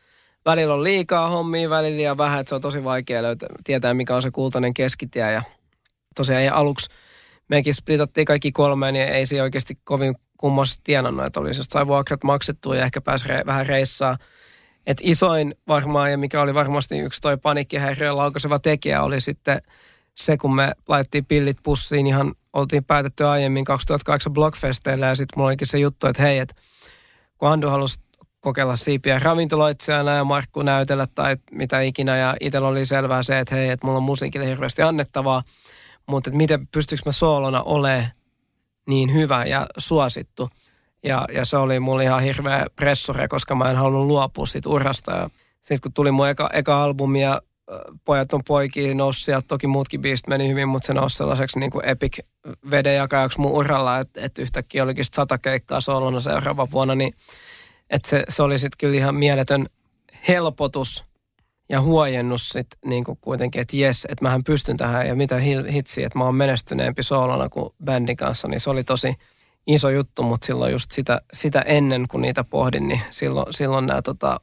välillä on liikaa hommia, välillä liian vähän, että se on tosi vaikea löytää, tietää mikä on se kultainen keskitie ja tosiaan ei aluksi mekin splitattiin kaikki kolmeen, niin ei se oikeasti kovin kummasti tienannut, että oli sai vuokrat maksettua ja ehkä pääsi re, vähän reissaa. Et isoin varmaan, ja mikä oli varmasti yksi toi paniikkihäiriö laukaiseva tekijä, oli sitten se, kun me laitettiin pillit pussiin, ihan oltiin päätetty aiemmin 2008 Blockfesteillä, ja sitten mulla olikin se juttu, että hei, että kun Andu halusi kokeilla siipiä ravintoloitsijana ja Markku näytellä tai mitä ikinä, ja itsellä oli selvää se, että hei, että mulla on musiikille hirveästi annettavaa, mutta miten pystyykö mä soolona olemaan niin hyvä ja suosittu. Ja, ja se oli mulle ihan hirveä pressure, koska mä en halunnut luopua siitä urasta. Ja sitten kun tuli mun eka, eka albumi ja Pojat on poikia nousi sieltä, toki muutkin biisit meni hyvin, mutta se nousi sellaiseksi niin kuin epic vedenjakajaksi mun uralla, että, että yhtäkkiä olikin sata keikkaa soolona seuraava vuonna, niin että se, se oli sitten kyllä ihan mieletön helpotus ja huojennus sit niin kuin kuitenkin, että jes, että mähän pystyn tähän ja mitä hitsiä, että mä oon menestyneempi soolona kuin bändin kanssa, niin se oli tosi iso juttu, mutta silloin just sitä, sitä ennen, kun niitä pohdin, niin silloin, silloin nämä tota,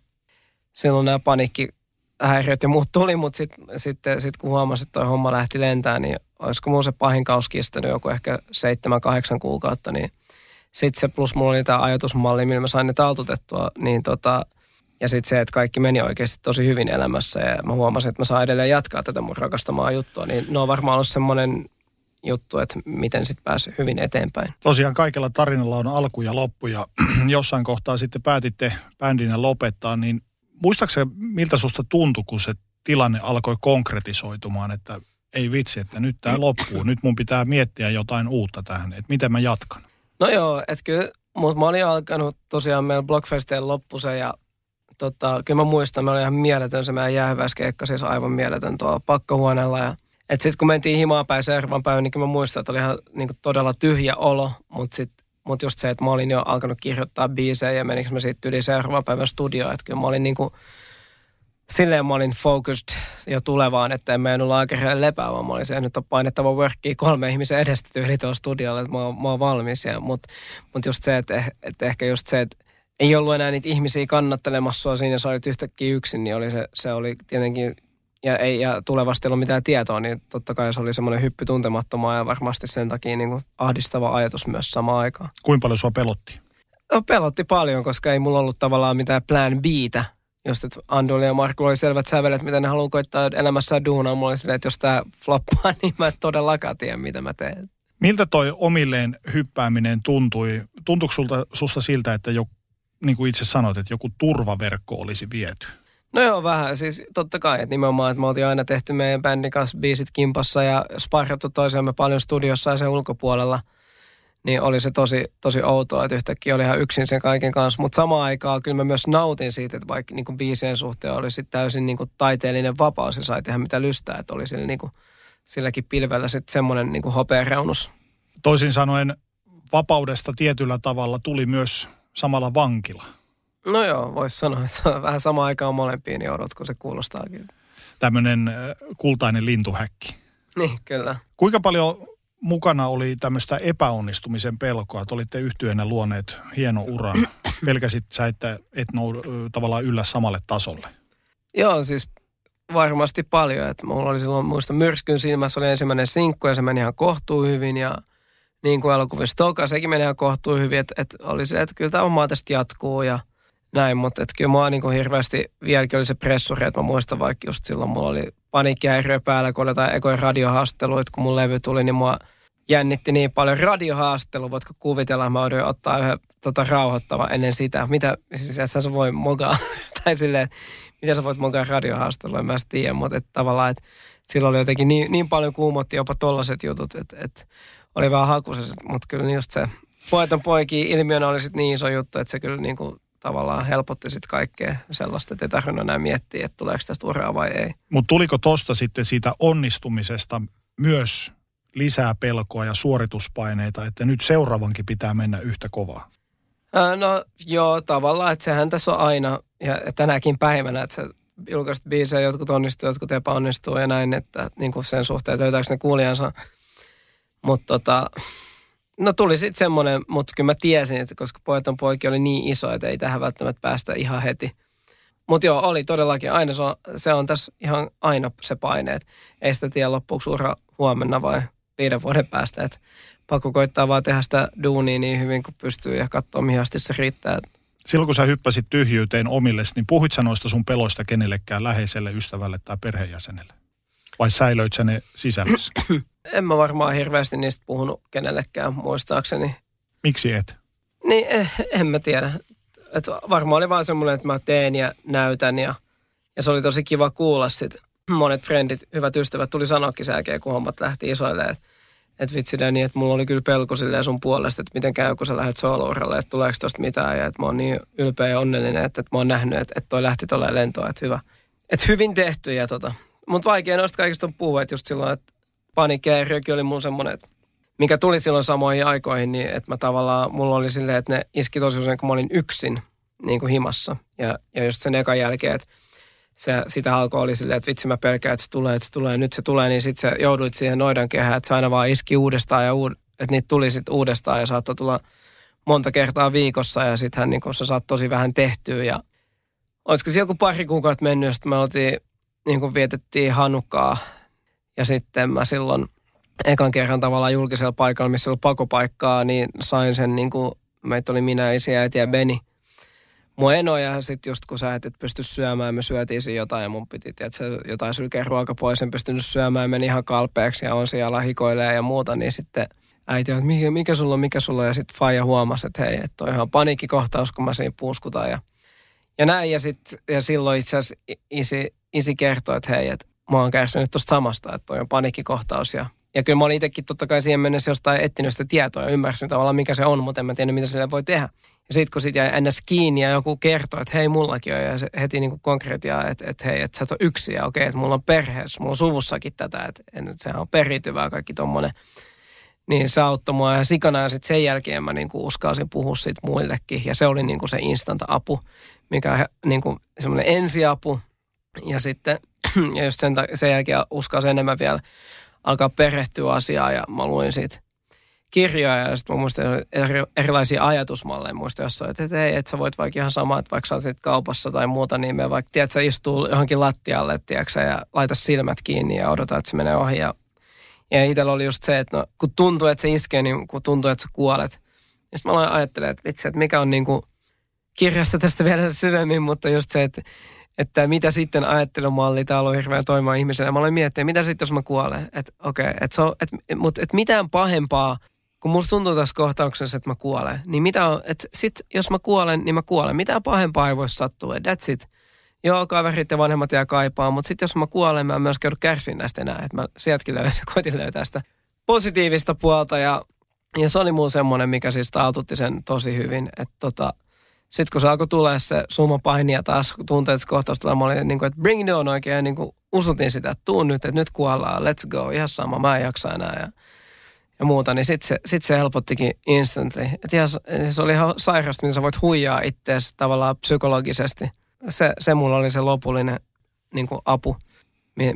silloin nämä paniikkihäiriöt ja muut tuli, mutta sitten sit, sit, kun huomasin, että toi homma lähti lentämään, niin olisiko mun se pahin kaus kestänyt joku ehkä seitsemän, kahdeksan kuukautta, niin sitten se plus mulla oli tämä ajatusmalli, millä mä sain ne taltutettua, niin tota, ja sitten se, että kaikki meni oikeasti tosi hyvin elämässä ja mä huomasin, että mä saan edelleen jatkaa tätä mun rakastamaa juttua, niin ne on varmaan ollut semmoinen juttu, että miten sitten pääsi hyvin eteenpäin. Tosiaan kaikella tarinalla on alku ja loppu ja jossain kohtaa sitten päätitte bändinä lopettaa, niin muistaakseni miltä susta tuntui, kun se tilanne alkoi konkretisoitumaan, että ei vitsi, että nyt tämä loppuu, nyt mun pitää miettiä jotain uutta tähän, että miten mä jatkan? No joo, että kyllä, mutta mä olin alkanut tosiaan meillä Blockfesteen loppu se ja tota, kyllä mä muistan, me oli ihan mieletön se meidän jäähyväiskeikka, siis aivan mieletön tuolla pakkahuoneella. Ja, et sitten kun mentiin himaa päin seuraavan päivän, niin mä muistan, että oli ihan niin kuin, todella tyhjä olo, mutta sitten mut just se, että mä olin jo alkanut kirjoittaa biisejä ja menikö mä sitten yli seuraavan päivän studioon, että kyllä mä olin niin kuin, silleen mä olin focused jo tulevaan, että en mennyt laakerille lepää, vaan mä olin se, nyt on painettava workia kolme ihmisen edestä tyyli tuolla studiolla, että mä, mä oon valmis. Mutta mut just se, että, että ehkä just se, että ei ollut enää niitä ihmisiä kannattelemassa siinä, sä olit yhtäkkiä yksin, niin oli se, se oli tietenkin, ja, ei, ja tulevasti ei ollut mitään tietoa, niin totta kai se oli semmoinen hyppy tuntemattomaa ja varmasti sen takia niin kuin ahdistava ajatus myös samaan aikaan. Kuinka paljon sua pelotti? No, pelotti paljon, koska ei mulla ollut tavallaan mitään plan Btä. Just, että Andoli ja Markku oli selvät sävelet, mitä ne haluaa koittaa elämässään duunaa. Mulla oli silleen, että jos tämä floppaa, niin mä todellakaan tiedä, mitä mä teen. Miltä toi omilleen hyppääminen tuntui? Tuntuuko sulta, susta siltä, että jo, niin kuin itse sanoit, että joku turvaverkko olisi viety? No joo, vähän. Siis totta kai, että nimenomaan, että me oltiin aina tehty meidän bändin kanssa biisit kimpassa ja sparrattu toisiamme paljon studiossa ja sen ulkopuolella – niin oli se tosi, tosi outoa, että yhtäkkiä oli ihan yksin sen kaiken kanssa. Mutta samaan aikaan kyllä mä myös nautin siitä, että vaikka niin kuin biisien suhteen oli sitten täysin niin kuin taiteellinen vapaus ja sai tehdä mitä lystää, että oli sillä, niin kuin, silläkin pilvellä sitten semmoinen niin hopeareunus. Toisin sanoen vapaudesta tietyllä tavalla tuli myös samalla vankila. No joo, voisi sanoa, että se on vähän sama aikaan molempiin joudut, kun se kuulostaakin. Tämmöinen äh, kultainen lintuhäkki. Niin, kyllä. Kuinka paljon mukana oli tämmöistä epäonnistumisen pelkoa, että olitte yhtyeenä luoneet hieno uran. Pelkäsit sä, että et nou, tavallaan yllä samalle tasolle? Joo, siis varmasti paljon. Että mulla oli silloin, muista myrskyn silmässä oli ensimmäinen sinkku ja se meni ihan kohtuu hyvin ja niin kuin elokuvissa Toka, sekin ihan kohtuu hyvin, että, että oli se, että kyllä tämä maa tästä jatkuu ja näin, mutta että kyllä mua niin kuin hirveästi vieläkin oli se pressuri, että mä muistan vaikka just silloin mulla oli paniikkihäiriö päällä, kun oli jotain ekoja radiohaasteluita, kun mun levy tuli, niin mua jännitti niin paljon. Radiohaastelu, voitko kuvitella, mä odoin ottaa yhden tota, rauhoittava ennen sitä. Mitä, siis että sä voi mogaa, tai silleen, mitä sä voit mogaa radiohaastelua, en mä tiedä, mutta että tavallaan, että silloin oli jotenkin niin, niin paljon kuumotti jopa tollaset jutut, että, että oli vähän hakuiset, mutta kyllä just se poeton poiki ilmiönä oli sitten niin iso juttu, että se kyllä niin kuin tavallaan helpotti sitten kaikkea sellaista, että ei tarvinnut enää miettiä, että tuleeko tästä uraa vai ei. Mutta tuliko tosta sitten siitä onnistumisesta myös lisää pelkoa ja suorituspaineita, että nyt seuraavankin pitää mennä yhtä kovaa? No joo, tavallaan, että sehän tässä on aina, ja tänäkin päivänä, että se julkaiset biisejä, jotkut onnistuu, jotkut epäonnistuu ja näin, että niin kuin sen suhteen, että löytääkö ne kuulijansa. Mutta tota, no tuli sitten semmoinen, mutta kyllä mä tiesin, että koska Poeton poiki oli niin iso, että ei tähän välttämättä päästä ihan heti. Mutta joo, oli todellakin aina, se on, se on tässä ihan aina se paine, että ei sitä tiedä loppuksi ura huomenna vai viiden vuoden päästä. Että pakko koittaa vaan tehdä sitä duunia niin hyvin kuin pystyy ja katsoa mihin asti se riittää. Silloin kun sä hyppäsit tyhjyyteen omilles, niin puhuit sä noista sun peloista kenellekään läheiselle ystävälle tai perheenjäsenelle? Vai säilöit sä ne sisällässä? en mä varmaan hirveästi niistä puhunut kenellekään muistaakseni. Miksi et? Niin, eh, en mä tiedä. Et varmaan oli vaan semmoinen, että mä teen ja näytän ja, ja se oli tosi kiva kuulla sit monet frendit, hyvät ystävät tuli sanoakin sen jälkeen, kun hommat lähti isoille, että et vitsi Danny, että mulla oli kyllä pelko silleen sun puolesta, että miten käy, kun sä lähdet solo että tuleeko tosta mitään. Ja että mä oon niin ylpeä ja onnellinen, että, että mä oon nähnyt, että, että toi lähti tolleen lentoon, että hyvä. Että hyvin tehty ja tota. Mutta vaikea noista kaikista on puhua, että just silloin, että panikkääriökin oli mun semmoinen, mikä tuli silloin samoihin aikoihin, niin että mä tavallaan, mulla oli silleen, että ne iski tosi usein, kun mä olin yksin niin kuin himassa. Ja, ja just sen ekan jälkeen, että se, sitä alkoi oli silleen, että vitsi mä pelkään, että se tulee, että se tulee, nyt se tulee, niin sitten se jouduit siihen noidan kehään, että se aina vaan iski uudestaan ja uud, että niitä tuli sitten uudestaan ja saattoi tulla monta kertaa viikossa ja sittenhän niin sä saat tosi vähän tehtyä ja olisiko se joku pari kuukautta mennyt, sitten me oltiin, niin kuin vietettiin Hanukaa ja sitten mä silloin ekan kerran tavallaan julkisella paikalla, missä oli pakopaikkaa, niin sain sen niin kuin, meitä oli minä, isi, äiti ja Beni – mun eno ja sitten just kun sä et, et pysty syömään, me syötiin siinä jotain ja mun piti, että se jotain sylkeä ruoka pois, en pystynyt syömään, meni ihan kalpeaksi ja on siellä hikoilee ja muuta, niin sitten äiti on, että mikä, mikä sulla on, mikä sulla on, ja sitten Faija huomasi, että hei, että on ihan paniikkikohtaus, kun mä siinä puuskutan ja, ja näin, ja, sit, ja silloin itse asiassa isi, isi kertoi, että hei, että mä oon kärsinyt tuosta samasta, että toi on paniikkikohtaus ja ja kyllä mä olin itsekin totta kai siihen mennessä jostain etsinyt sitä tietoa ja ymmärsin tavallaan mikä se on, mutta en mä tiedä mitä sille voi tehdä. Ja sitten kun sit jäi ennäs kiinni ja joku kertoi, että hei mullakin on ja se heti niin konkretiaa, että, että hei, että sä et ole yksi ja okei, että mulla on perheessä, mulla on suvussakin tätä, että, että sehän on perityvää kaikki tommonen. Niin se auttoi mua ja sikana ja sitten sen jälkeen mä niin uskalsin puhua siitä muillekin ja se oli niin se instant apu, mikä niin semmoinen ensiapu Ja sitten, ja just sen, sen jälkeen uskalsin enemmän vielä alkaa perehtyä asiaa ja mä luin siitä kirjoja ja sitten mä muistan eri, erilaisia ajatusmalleja. Muistan jossain, että, että hei, että sä voit vaikka ihan sama, että vaikka sä olet kaupassa tai muuta, niin me vaikka, tiedät, sä istuu johonkin lattialle, tiedätkö, ja laita silmät kiinni ja odota, että se menee ohi. Ja, ja itsellä oli just se, että no, kun tuntuu, että se iskee, niin kun tuntuu, että sä kuolet. Ja sitten mä aloin ajattelemaan, että vitsi, että mikä on niin kuin kirjasta tästä vielä syvemmin, mutta just se, että että mitä sitten ajattelumalli, tämä on ollut hirveän toimia ihmisenä. Mä aloin miettiä, mitä sitten jos mä kuolen. Että okei, okay, että et, mutta et mitään pahempaa, kun musta tuntuu tässä kohtauksessa, että mä kuolen, niin mitä on, että sit jos mä kuolen, niin mä kuolen. Mitään pahempaa ei voi sattua, that's it. Joo, kaverit ja vanhemmat jää kaipaa, mutta sitten jos mä kuolen, mä en myöskään joudu kärsin näistä enää. Että mä sieltäkin löysin, koitin löytää sitä positiivista puolta ja, ja se oli muu semmoinen, mikä siis taltutti sen tosi hyvin. Että tota, sitten kun se alkoi tulla se summa painia taas, kun se kohtaus tulee, mä olin niin kuin, että bring it on oikein, niin kuin usutin sitä, että tuun nyt, että nyt kuollaan, let's go, ihan sama, mä en jaksa enää ja, ja muuta, niin sitten se, sit se helpottikin instantly. Että ihan, se oli ihan sairasta, miten sä voit huijaa itseäsi tavallaan psykologisesti. Se, se mulla oli se lopullinen niin kuin apu,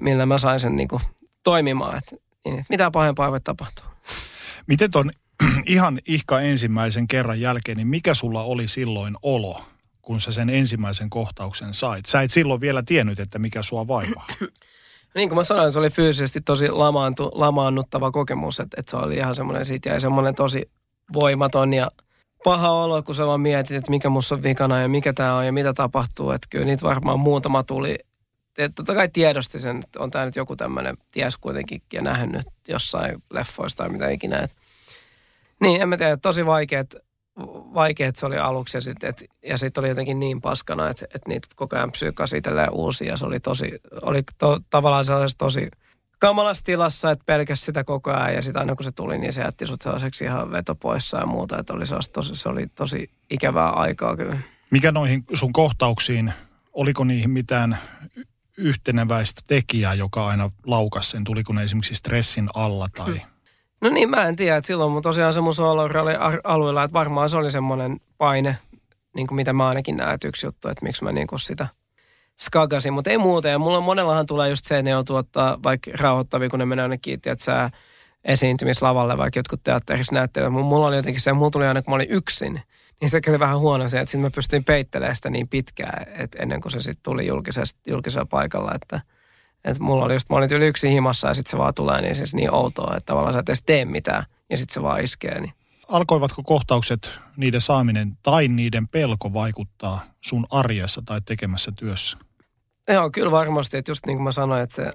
millä mä sain sen niin kuin toimimaan, että niin, mitä pahempaa voi tapahtua. Miten ton ihan ihka ensimmäisen kerran jälkeen, niin mikä sulla oli silloin olo, kun sä sen ensimmäisen kohtauksen sait? Sä et silloin vielä tiennyt, että mikä sua vaivaa. niin kuin mä sanoin, se oli fyysisesti tosi lamaantu, lamaannuttava kokemus, että, että se oli ihan semmoinen, siitä jäi semmoinen tosi voimaton ja paha olo, kun sä vaan mietit, että mikä musta on vikana ja mikä tämä on ja mitä tapahtuu. Että kyllä niitä varmaan muutama tuli. Et totta kai tiedosti sen, että on tämä nyt joku tämmöinen, ties kuitenkin ja nähnyt jossain leffoista tai mitä ikinä. Että niin, en mä tiedä, tosi vaikeet, vaikeet se oli aluksi ja sitten sit oli jotenkin niin paskana, että, että niitä koko ajan psyykasi itselleen uusia. Se oli tosi, oli to, tavallaan sellaisessa tosi kamalassa tilassa, että pelkäs sitä koko ajan ja sitten aina kun se tuli, niin se jätti sut sellaiseksi ihan vetopoissa ja muuta. Että oli tosi, se oli tosi ikävää aikaa kyllä. Mikä noihin sun kohtauksiin, oliko niihin mitään yhteneväistä tekijää, joka aina laukas sen? Tuliko ne esimerkiksi stressin alla tai... Hmm No niin, mä en tiedä, että silloin mun tosiaan se mun oli alueella, että varmaan se oli semmoinen paine, niin kuin mitä mä ainakin näen, että yksi juttu, että miksi mä niin kuin sitä skagasin, mutta ei muuta. Ja mulla monellahan tulee just se, että ne joutuu ottaa vaikka rauhoittavia, kun ne menee aina kiitti, että sä esiintymislavalle, vaikka jotkut teatterissa näyttelee. Mulla oli jotenkin se, mulla tuli aina, kun mä olin yksin, niin se oli vähän huono se, että sitten mä pystyin peittelemään sitä niin pitkään, että ennen kuin se sitten tuli julkisella paikalla, että – että mulla oli just, mä olin yli yksi himassa ja sitten se vaan tulee niin siis niin outoa, että tavallaan sä et edes tee mitään ja sitten se vaan iskee. Niin. Alkoivatko kohtaukset, niiden saaminen tai niiden pelko vaikuttaa sun arjessa tai tekemässä työssä? Joo, kyllä varmasti. Että just niin kuin mä sanoin, että se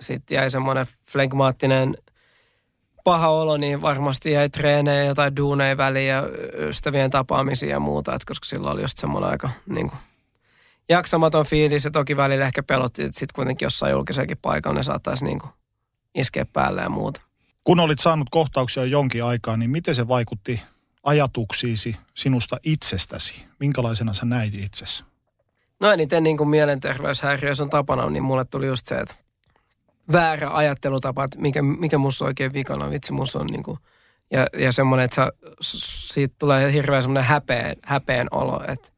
sitten jäi semmoinen flegmaattinen paha olo, niin varmasti jäi treenejä, jotain duuneja väliin ja ystävien tapaamisia ja muuta, että koska silloin oli just semmoinen aika niin kuin jaksamaton fiilis ja toki välillä ehkä pelotti, että sitten kuitenkin jossain julkisellakin paikalla ne saattaisi niin kuin iskeä päälle ja muuta. Kun olit saanut kohtauksia jonkin aikaa, niin miten se vaikutti ajatuksiisi sinusta itsestäsi? Minkälaisena sä näit itsesi? No eniten niin kuin mielenterveyshäiriöissä on tapana, niin mulle tuli just se, että väärä ajattelutapa, että mikä, mikä musta oikein vikana, vitsi musta on niin kuin, ja, ja semmoinen, että sä, siitä tulee hirveän semmoinen häpeen, häpeen olo, että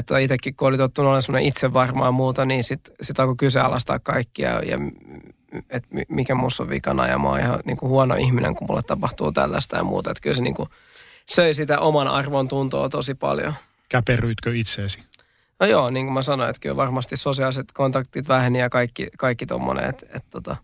että itsekin kun oli tottunut olemaan semmoinen itsevarma ja muuta, niin sitten sit alkoi kyseenalaistaa kaikkia ja että mikä minussa on vikana ja mä oon ihan niin kuin huono ihminen, kun mulle tapahtuu tällaista ja muuta. Että kyllä se niin kuin söi sitä oman arvon tuntoa tosi paljon. Käperryitkö itseesi? No joo, niin kuin mä sanoin, että kyllä varmasti sosiaaliset kontaktit väheni ja kaikki, kaikki tuommoinen, että, että tota,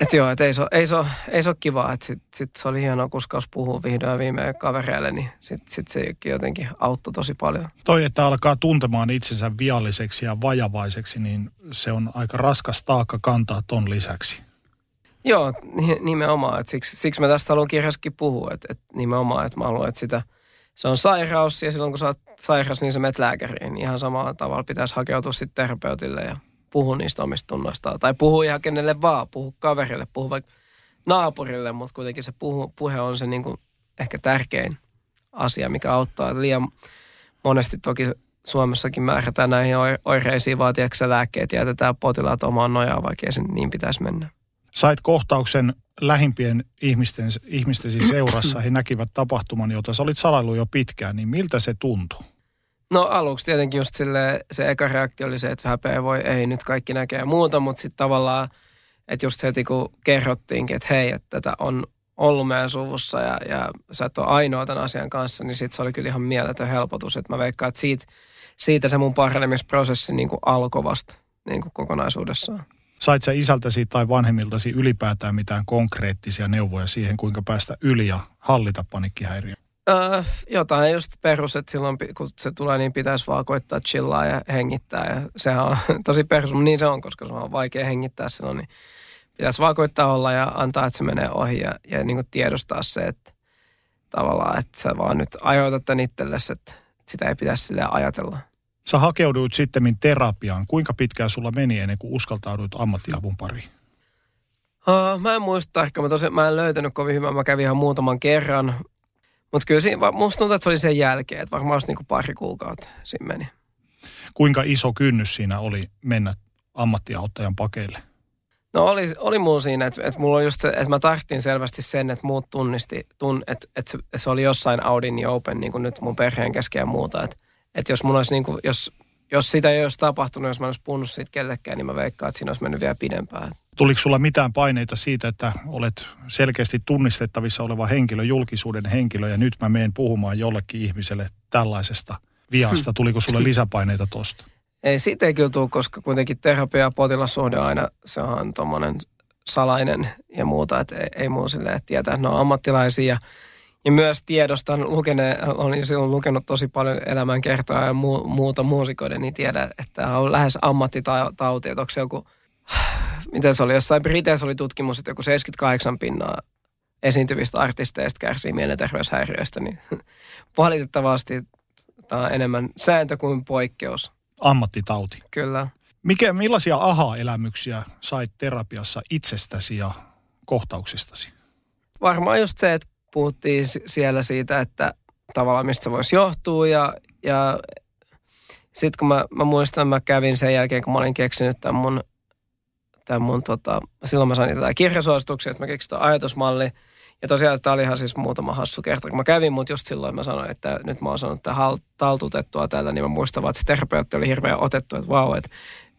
että joo, että ei se, ei, se, ei ole kivaa. Että sit, sit se oli hienoa kuskaus puhua vihdoin viimein kavereille, niin sitten sit se jotenkin auttoi tosi paljon. Toi, että alkaa tuntemaan itsensä vialliseksi ja vajavaiseksi, niin se on aika raskas taakka kantaa ton lisäksi. Joo, nimenomaan. Että siksi, siksi mä tästä haluan kirjassakin puhua. Että, että nimenomaan, että mä haluan, että sitä, se on sairaus ja silloin kun sä oot sairas, niin sä menet lääkäriin. Ihan samalla tavalla pitäisi hakeutua sitten terapeutille ja puhu niistä omista tunnoistaan. Tai puhu ihan kenelle vaan, puhu kaverille, puhu vaikka naapurille, mutta kuitenkin se puhu, puhe on se niin kuin ehkä tärkein asia, mikä auttaa. Liian monesti toki Suomessakin määrätään näihin oireisiin vaatiaksä lääkkeet ja jätetään potilaat omaan nojaan, vaikka sen niin pitäisi mennä. Sait kohtauksen lähimpien ihmisten, ihmistesi seurassa. He näkivät tapahtuman, jota sä olit salailu jo pitkään. Niin miltä se tuntui? No aluksi tietenkin just sille, se eka reaktio oli se, että häpeä voi, ei nyt kaikki näkee ja muuta, mutta sitten tavallaan, että just heti kun kerrottiinkin, että hei, että tätä on ollut meidän suvussa ja, ja sä et ole ainoa tämän asian kanssa, niin sitten se oli kyllä ihan mieletön helpotus, että mä veikkaan, että siitä, siitä se mun paranemisprosessi niin alkoi vasta niin kuin kokonaisuudessaan. Sait sä isältäsi tai vanhemmiltasi ylipäätään mitään konkreettisia neuvoja siihen, kuinka päästä yli ja hallita panikkihäiriö? Öö, jotain just perus, että silloin kun se tulee, niin pitäisi vaan koittaa chillaa ja hengittää. Ja sehän on tosi perus, mutta niin se on, koska se on vaikea hengittää silloin, niin pitäisi vaan koittaa olla ja antaa, että se menee ohi ja, ja niin kuin tiedostaa se, että tavallaan, että sä vaan nyt ajoitat tämän itsellesi, että sitä ei pitäisi sille ajatella. Sä hakeuduit sitten terapiaan. Kuinka pitkään sulla meni ennen kuin uskaltauduit ammattiavun pariin? Uh, mä en muista ehkä, mä, tosiaan, mä en löytänyt kovin hyvää. Mä kävin ihan muutaman kerran. Mutta kyllä siinä, musta tuntuu, että se oli sen jälkeen, että varmaan niinku pari kuukautta siinä meni. Kuinka iso kynnys siinä oli mennä ammattiauttajan pakeille? No oli, oli mulla siinä, että, että mulla just se, että mä tarttiin selvästi sen, että muut tunnisti, tun, että, että, se, että se oli jossain Audin Open niin kuin nyt mun perheen kesken ja muuta. Että, että jos mun olisi niin kuin, jos, jos sitä ei olisi tapahtunut, jos mä olisi puhunut siitä kellekään, niin mä veikkaan, että siinä olisi mennyt vielä pidempään. Tuliko sulla mitään paineita siitä, että olet selkeästi tunnistettavissa oleva henkilö, julkisuuden henkilö, ja nyt mä menen puhumaan jollekin ihmiselle tällaisesta viasta? Tuliko sulle lisäpaineita tosta? Ei, siitä ei kyllä tule, koska kuitenkin terapia ja potilassuhde aina, se on tuommoinen salainen ja muuta, että ei, ei muu silleen, että tietää, että ne on ammattilaisia. Ja myös tiedostan, lukene, olin silloin lukenut tosi paljon elämän kertaa ja mu, muuta muusikoiden, niin tiedän, että tämä on lähes ammattitauti, että onko se joku, miten se oli, jossain Briteissä oli tutkimus, että joku 78 pinnaa esiintyvistä artisteista kärsii mielenterveyshäiriöistä, niin valitettavasti tämä on enemmän sääntö kuin poikkeus ammattitauti. Kyllä. Mikä, millaisia aha-elämyksiä sait terapiassa itsestäsi ja kohtauksistasi? Varmaan just se, että puhuttiin siellä siitä, että tavallaan mistä se voisi johtua ja, ja sitten kun mä, mä muistan, mä kävin sen jälkeen, kun mä olin keksinyt tämän mun, tämän mun tota, silloin mä sain niitä kirjasuosituksia, että mä keksin ajatusmalli – ja tosiaan tämä oli ihan siis muutama hassu kerta, kun mä kävin, mutta just silloin mä sanoin, että nyt mä oon sanonut, että taltutettua täältä, niin mä muistan vaan, että se terapeutti oli hirveän otettu, että vau, että,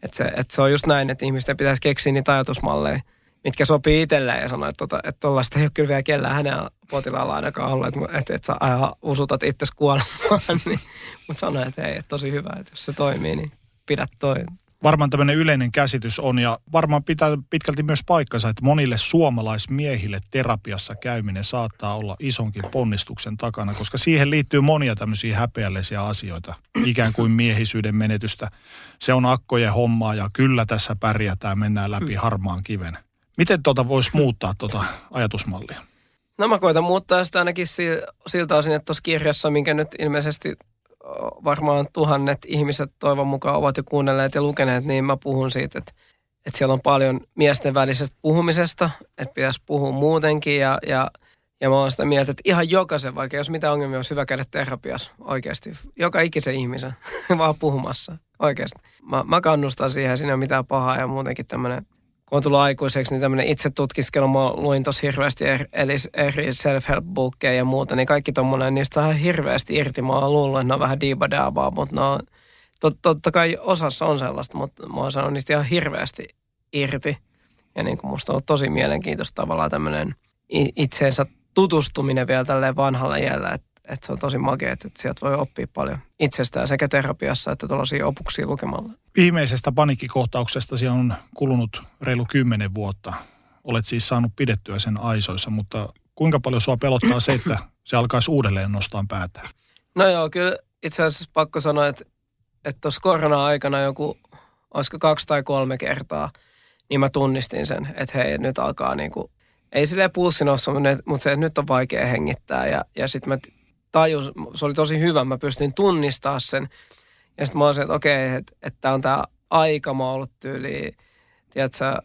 että, se, että se on just näin, että ihmisten pitäisi keksiä niitä ajatusmalleja, mitkä sopii itselleen ja sanoa, että, tota, että tollaista ei ole kyllä vielä kellään hänen potilaalla ainakaan ollut, että, että, että sä usutat itse kuolemaan, niin, mutta sanoin, että ei, että tosi hyvä, että jos se toimii, niin pidät toi varmaan tämmöinen yleinen käsitys on ja varmaan pitää pitkälti myös paikkansa, että monille suomalaismiehille terapiassa käyminen saattaa olla isonkin ponnistuksen takana, koska siihen liittyy monia tämmöisiä häpeällisiä asioita, ikään kuin miehisyyden menetystä. Se on akkojen hommaa ja kyllä tässä pärjätään, mennään läpi hmm. harmaan kiven. Miten tuota voisi muuttaa tuota ajatusmallia? No mä koitan muuttaa sitä ainakin siltä osin, että tuossa kirjassa, minkä nyt ilmeisesti varmaan tuhannet ihmiset toivon mukaan ovat jo kuunnelleet ja lukeneet, niin mä puhun siitä, että, että siellä on paljon miesten välisestä puhumisesta, että pitäisi puhua muutenkin ja, ja, ja mä oon sitä mieltä, että ihan jokaisen, vaikka jos mitä ongelmia, olisi hyvä käydä terapiassa oikeasti. Joka ikisen ihmisen vaan puhumassa oikeasti. Mä, mä kannustan siihen, siinä ei ole mitään pahaa ja muutenkin tämmöinen kun on tullut aikuiseksi, niin tämmöinen itse tutkiskelu, mä luin tosi hirveästi eri, eri self-help-bookeja ja muuta, niin kaikki tommonen, niistä saa hirveästi irti. Mä oon luullut, että ne on vähän diibadaabaa, mutta ne on, tot, totta kai osassa on sellaista, mutta mä oon sanonut niistä ihan hirveästi irti. Ja niin kuin musta on tosi mielenkiintoista tavallaan tämmöinen itseensä tutustuminen vielä tälleen vanhalla jällä, että että se on tosi makea, että sieltä voi oppia paljon itsestään sekä terapiassa että tuollaisia opuksia lukemalla. Viimeisestä panikkikohtauksesta on kulunut reilu kymmenen vuotta. Olet siis saanut pidettyä sen aisoissa, mutta kuinka paljon sua pelottaa se, että se alkaisi uudelleen nostaa päätä? No joo, kyllä itse asiassa pakko sanoa, että että tuossa korona-aikana joku, olisiko kaksi tai kolme kertaa, niin mä tunnistin sen, että hei, nyt alkaa niinku, ei silleen pulssi noussa, mutta se, että nyt on vaikea hengittää. Ja, ja sitten mä tajus, se oli tosi hyvä, mä pystyin tunnistaa sen. Ja sitten mä olisin, että okei, että, että on tämä aika, mä ollut tyyli, tiedätkö,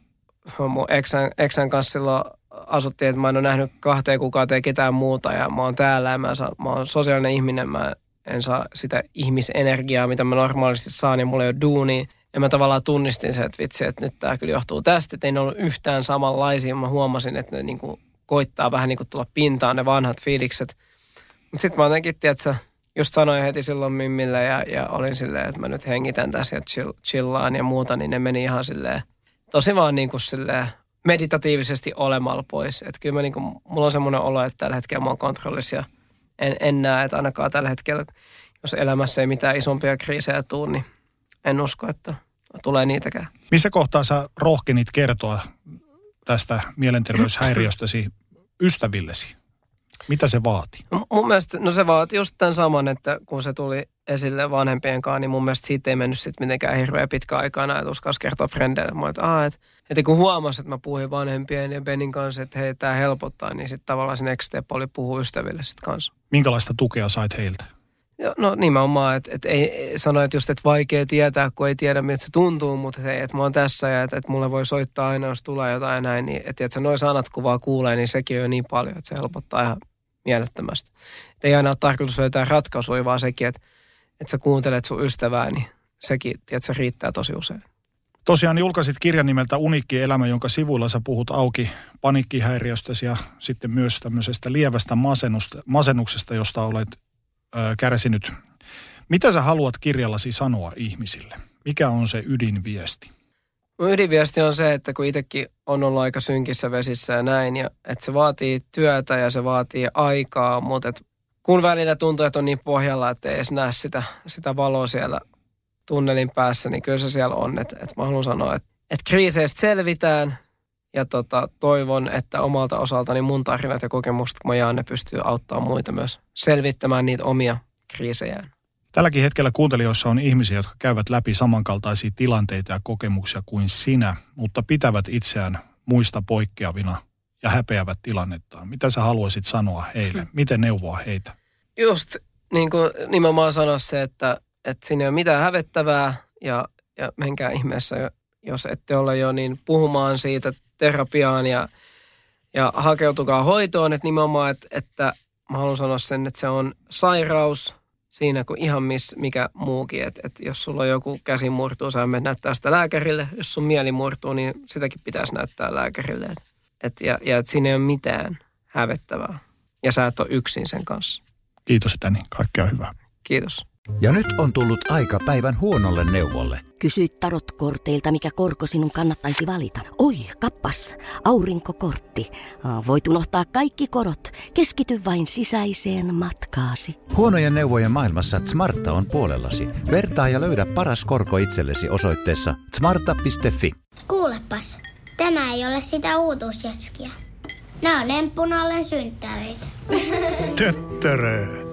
mun eksän, eksän kanssa silloin asuttiin, että mä en ole nähnyt kahteen kuukauteen ketään muuta ja mä oon täällä ja mä, saa, mä oon sosiaalinen ihminen, mä en saa sitä ihmisenergiaa, mitä mä normaalisti saan ja mulla ei ole duuni. Ja mä tavallaan tunnistin sen, että vitsi, että nyt tämä kyllä johtuu tästä, että ei ne ollut yhtään samanlaisia. Mä huomasin, että ne niinku koittaa vähän niin kuin tulla pintaan ne vanhat fiilikset – mutta sitten mä jotenkin, tiedätkö, just sanoin heti silloin Mimmille ja, ja olin silleen, että mä nyt hengitän tässä ja chill, chillaan ja muuta, niin ne meni ihan silleen, tosi vaan niin kuin silleen meditatiivisesti olemalla pois. Että kyllä mä niin kuin, mulla on semmoinen olo, että tällä hetkellä mä oon kontrollissa ja en, en näe, että ainakaan tällä hetkellä, jos elämässä ei mitään isompia kriisejä tule, niin en usko, että tulee niitäkään. Missä kohtaa sä rohkenit kertoa tästä mielenterveyshäiriöstäsi ystävillesi? Mitä se vaati? No, mun mielestä, no se vaati just tämän saman, että kun se tuli esille vanhempien kanssa, niin mun mielestä siitä ei mennyt sitten mitenkään hirveän pitkä aikaa että kertoa frendeille. Mä että, että, että kun huomasi, että mä puhuin vanhempien ja Benin kanssa, että hei, tämä helpottaa, niin sitten tavallaan se next step oli puhua ystäville sitten kanssa. Minkälaista tukea sait heiltä? No nimenomaan, että, että ei sano, että just, että vaikea tietää, kun ei tiedä, miltä se tuntuu, mutta hei, että mä oon tässä ja että, että mulle voi soittaa aina, jos tulee jotain näin, niin että, että noin sanat kun vaan kuulee, niin sekin on niin paljon, että se helpottaa ihan mielettömästi. Et ei aina ole tarkoitus löytää ratkaisuja, vaan sekin, että, että sä kuuntelet sun ystävää, niin sekin, tiedät, se riittää tosi usein. Tosiaan julkaisit kirjan nimeltä Unikki elämä, jonka sivuilla sä puhut auki panikkihäiriöstäsi ja sitten myös tämmöisestä lievästä masennuksesta, josta olet kärsinyt. Mitä sä haluat kirjallasi sanoa ihmisille? Mikä on se ydinviesti? ydinviesti on se, että kun itsekin on ollut aika synkissä vesissä ja näin, ja että se vaatii työtä ja se vaatii aikaa, mutta et kun välillä tuntuu, että on niin pohjalla, että ei edes näe sitä, sitä valoa siellä tunnelin päässä, niin kyllä se siellä on. Että, että mä haluan sanoa, että, että kriiseistä selvitään ja tota, toivon, että omalta osaltani mun tarinat ja kokemukset, kun mä jaan, ne pystyy auttamaan muita myös selvittämään niitä omia kriisejään. Tälläkin hetkellä kuuntelijoissa on ihmisiä, jotka käyvät läpi samankaltaisia tilanteita ja kokemuksia kuin sinä, mutta pitävät itseään muista poikkeavina ja häpeävät tilannettaan. Mitä sä haluaisit sanoa heille? Miten neuvoa heitä? Just niin kuin nimenomaan sanoa se, että, että siinä ei ole mitään hävettävää ja, ja menkää ihmeessä, jos ette ole jo, niin puhumaan siitä terapiaan ja, ja hakeutukaa hoitoon. Että nimenomaan, että, että mä haluan sanoa sen, että se on sairaus – siinä kuin ihan miss, mikä muukin. Että et jos sulla on joku käsi murtuu, sä menet näyttää sitä lääkärille. Jos sun mieli murtuu, niin sitäkin pitäisi näyttää lääkärille. Et, ja, ja et siinä ei ole mitään hävettävää. Ja sä et ole yksin sen kanssa. Kiitos Dani, kaikkea hyvää. Kiitos. Ja nyt on tullut aika päivän huonolle neuvolle. Kysyit tarotkorteilta, mikä korko sinun kannattaisi valita. Oi, kappas, aurinkokortti. Voit unohtaa kaikki korot. Keskity vain sisäiseen matkaasi. Huonojen neuvojen maailmassa Smarta on puolellasi. Vertaa ja löydä paras korko itsellesi osoitteessa smarta.fi. Kuulepas, tämä ei ole sitä uutuusjatskia. Nämä on emppunallen synttäreitä. Töttörö.